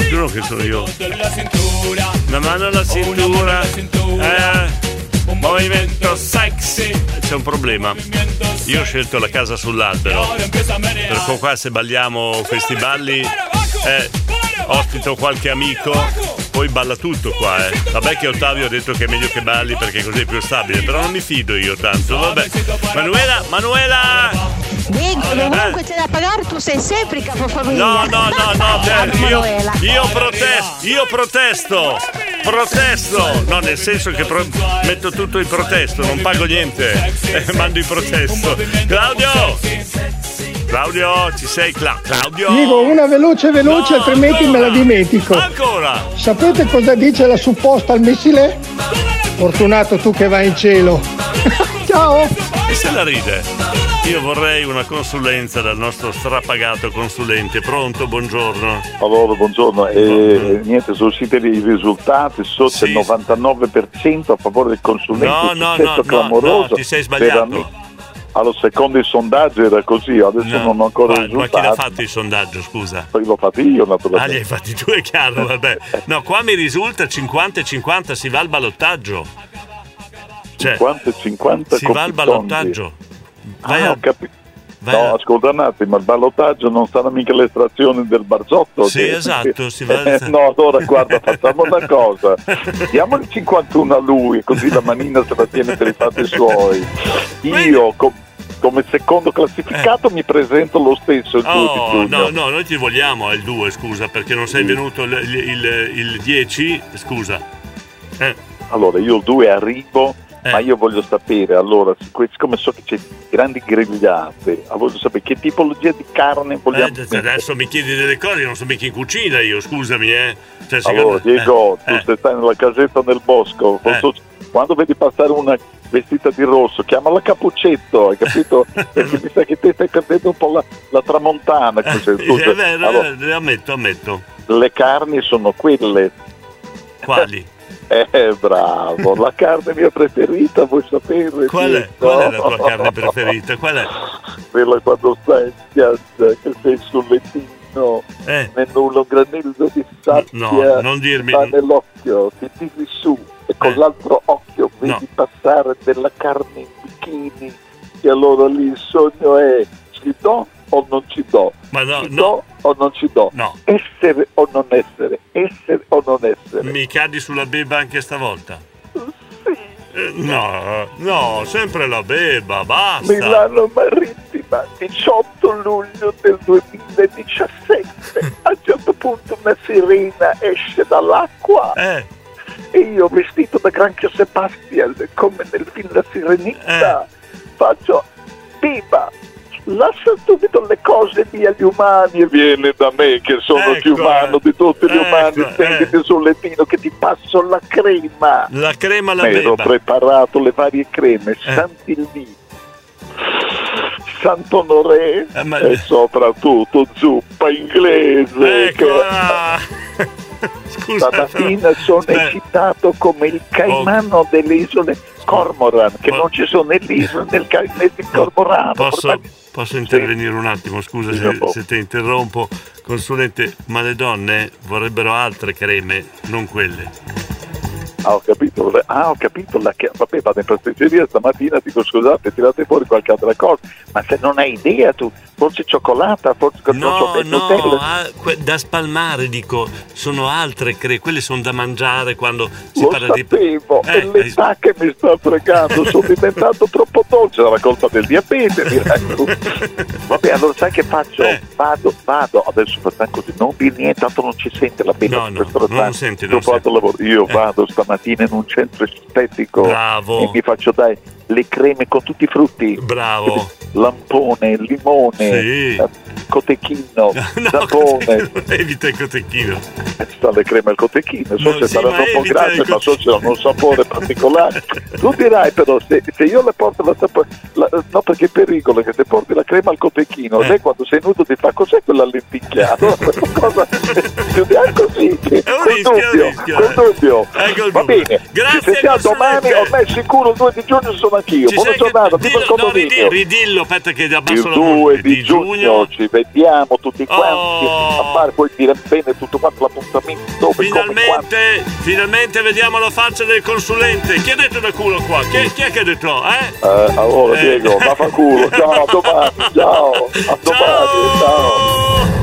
Giuro che sono io. Una mano alla cintura. Eh, movimento sexy. C'è un problema. Io ho scelto la casa sull'albero. Per cui qua se balliamo questi balli, eh, ospito qualche amico. Poi balla tutto qua, eh. Vabbè che Ottavio ha detto che è meglio che balli perché così è più stabile, però non mi fido io tanto, vabbè. Manuela, Manuela! Dico, comunque c'è da pagare, tu sei sempre capofamiglia. No, no, no, no, Ciao, io, io protesto, io protesto, protesto, no nel senso che pro- metto tutto in protesto, non pago niente, eh, mando in protesto. Claudio! Claudio, ci sei Cla- Claudio? Dico una veloce veloce, No, altrimenti me la dimentico. Ancora! Sapete cosa dice la supposta al missile? Fortunato tu che vai in cielo. Ciao! E se la ride? Io vorrei una consulenza dal nostro strapagato consulente. Pronto, buongiorno. Allora, buongiorno. E, niente, sono usciti i risultati, sotto il 99% a favore del consulente. No, no, no, no, clamoroso. no, ti sei sbagliato. Allora, secondo il sondaggio era così, adesso No. non ho ancora Ma, i ma chi l'ha risultati. fatto il sondaggio, scusa? Poi l'ho fatto io, Ah, li naturalmente. hai fatti tu, è chiaro, vabbè. No, qua mi risulta 50 e 50, si va al ballottaggio. Cioè, 50 e 50 si va al ballottaggio. Vai Ah, a- ho capito. vai no, a- ascolta un attimo, il ballottaggio non sarà mica l'estrazione del barzotto. Sì, esatto, si va- Eh, no, allora guarda, facciamo una cosa. Diamogli 51 a lui, così la manina se la tiene per i fatti suoi. Io, com- come secondo classificato, mi presento lo stesso il 2 Oh, no, no, noi ti vogliamo al 2, scusa, perché non sei venuto il, il- il 10, scusa. Eh, Allora, io il 2 arrivo, ma io voglio sapere, allora, sic- siccome so che c'è grandi grigliate, ah, voglio sapere che tipologia di carne vogliamo eh, adesso mi chiedi delle cose, non so mica in cucina io, scusami, eh. Cioè, Allora, Diego, eh, tu se stai nella casetta nel bosco, forse- quando vedi passare una vestita di rosso, chiamala Capuccetto, hai capito? Perché mi sa che te stai perdendo un po' la, la tramontana. così. eh, vero, allora, eh, ammetto, ammetto. le carni sono quelle. Quali? Eh, bravo, la carne mia preferita, vuoi sapere? Qual è, qual è la tua carne preferita? Qual è? Quella quando stai in spiaggia, che sei sul lettino, Eh. un granello di sabbia No, non dirmi- sta nell'occhio, ti tiri su e con Eh. l'altro occhio vedi passare della carne in bikini e allora lì il sogno è ci do o non ci do? Ma no, ci no. do o non ci do? No. Essere o non essere? Essere o non essere? Mi cadi sulla beba anche stavolta? Eh, No, no, sempre la beba, basta. Milano Marittima, 18 luglio del 2017. A un certo punto una sirena esce dall'acqua Eh. e io vestito da Granchio Sebastian, come nel film La Sirenetta, faccio Biba, lascia subito le cose lì agli umani e viene da me che sono più Ecco, umano di tutti gli ecco, umani, stenditi sul lettino che ti passo la crema. La crema Mi ero preparato le varie creme, Eh. Santilli, Sant'Onoré Eh, ma- e soprattutto zuppa inglese. Eccola! che stamattina sono Eh. eccitato come il caimano delle isole Cormoran, che non ci sono né l'isola né il ca- né il cormorano. Posso, posso intervenire un attimo? Scusa se, se ti interrompo. Consulente, ma le donne vorrebbero altre creme, non quelle. Ah, ho capito, ah, ho capito, la che, vabbè, vado in pasticceria stamattina, dico scusate, tirate fuori qualche altra cosa, ma se non hai idea tu, forse cioccolata, forse non so, No, no, ah, que- da spalmare dico, sono altre creme, quelle sono da mangiare quando si Lo parla di... sapevo, Eh, e le hai- sa che mi sta fregando, sono diventato troppo dolce, la colpa del diabete, tu. Vabbè, allora sai che faccio? Eh. Vado, vado, adesso facciamo così, non dire niente, tanto non ci sente la pena. No, no, non sente, non sente. lavoro, io vado stamattina in un centro estetico Bravo. e mi faccio dai le creme con tutti i frutti. Bravo. Lampone, limone, Sì. eh, cotechino, sapone. Evita il cotechino. sta le creme al cotechino, so No, se sì, saranno ma un po' grasse, ma so se hanno un sapore particolare. Tu dirai però, se, se io le porto la, sap- la- no perché è pericolo che se porti la crema al cotechino, Eh. lei quando sei nudo ti fa cos'è quella lenticchiata? No, questa cosa chiudiamo così, col dubbio, rischio, col eh. dubbio. Eh, col Va bene, Grazie, ci sentiamo domani, ormai sicuro il 2 di giugno sono anch'io. Ci giornata, il dillo, no, condominio. ridillo, ridillo, aspetta che abbasso Il la 2 musica. di giugno ci vediamo tutti quanti a fare poi dire bene tutto quanto l'appuntamento. Finalmente, finalmente vediamo la faccia del consulente. Chi ha detto da culo qua? Chi, chi è che ha detto? Eh? Eh, allora Eh. Diego, vaffanculo, ciao, a domani, ciao, a domani, ciao.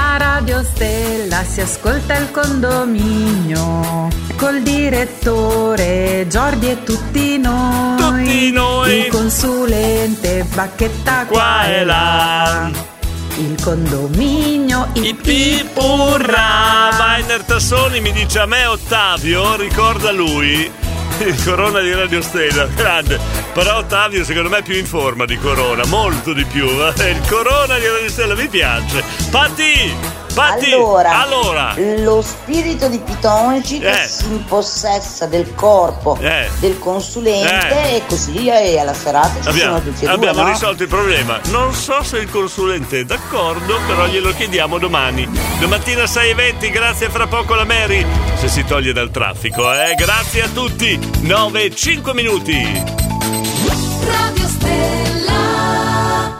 A Radio Stella si ascolta il condominio col direttore Giordi e tutti noi. Tutti noi. Il consulente Bacchetta qua e là. Il condominio, il Pipurra! Weiner Tassoni mi dice a me Ottavio, ricorda lui il Corona di Radio Stella, grande. Però Ottavio secondo me è più in forma di Corona, molto di più. Il Corona di Radio Stella mi piace. Patti! Patti! Allora, allora. lo spirito di Pitonci Eh. si impossessa del corpo Eh. del consulente Eh. e così e alla serata ci Abbiamo, sono tutti e due, abbiamo no? risolto il problema. Non so se il consulente è d'accordo, però glielo chiediamo domani. Domattina 6.20, grazie fra poco la Mary. Se si toglie dal traffico, eh. Grazie a tutti. 9 5 minuti.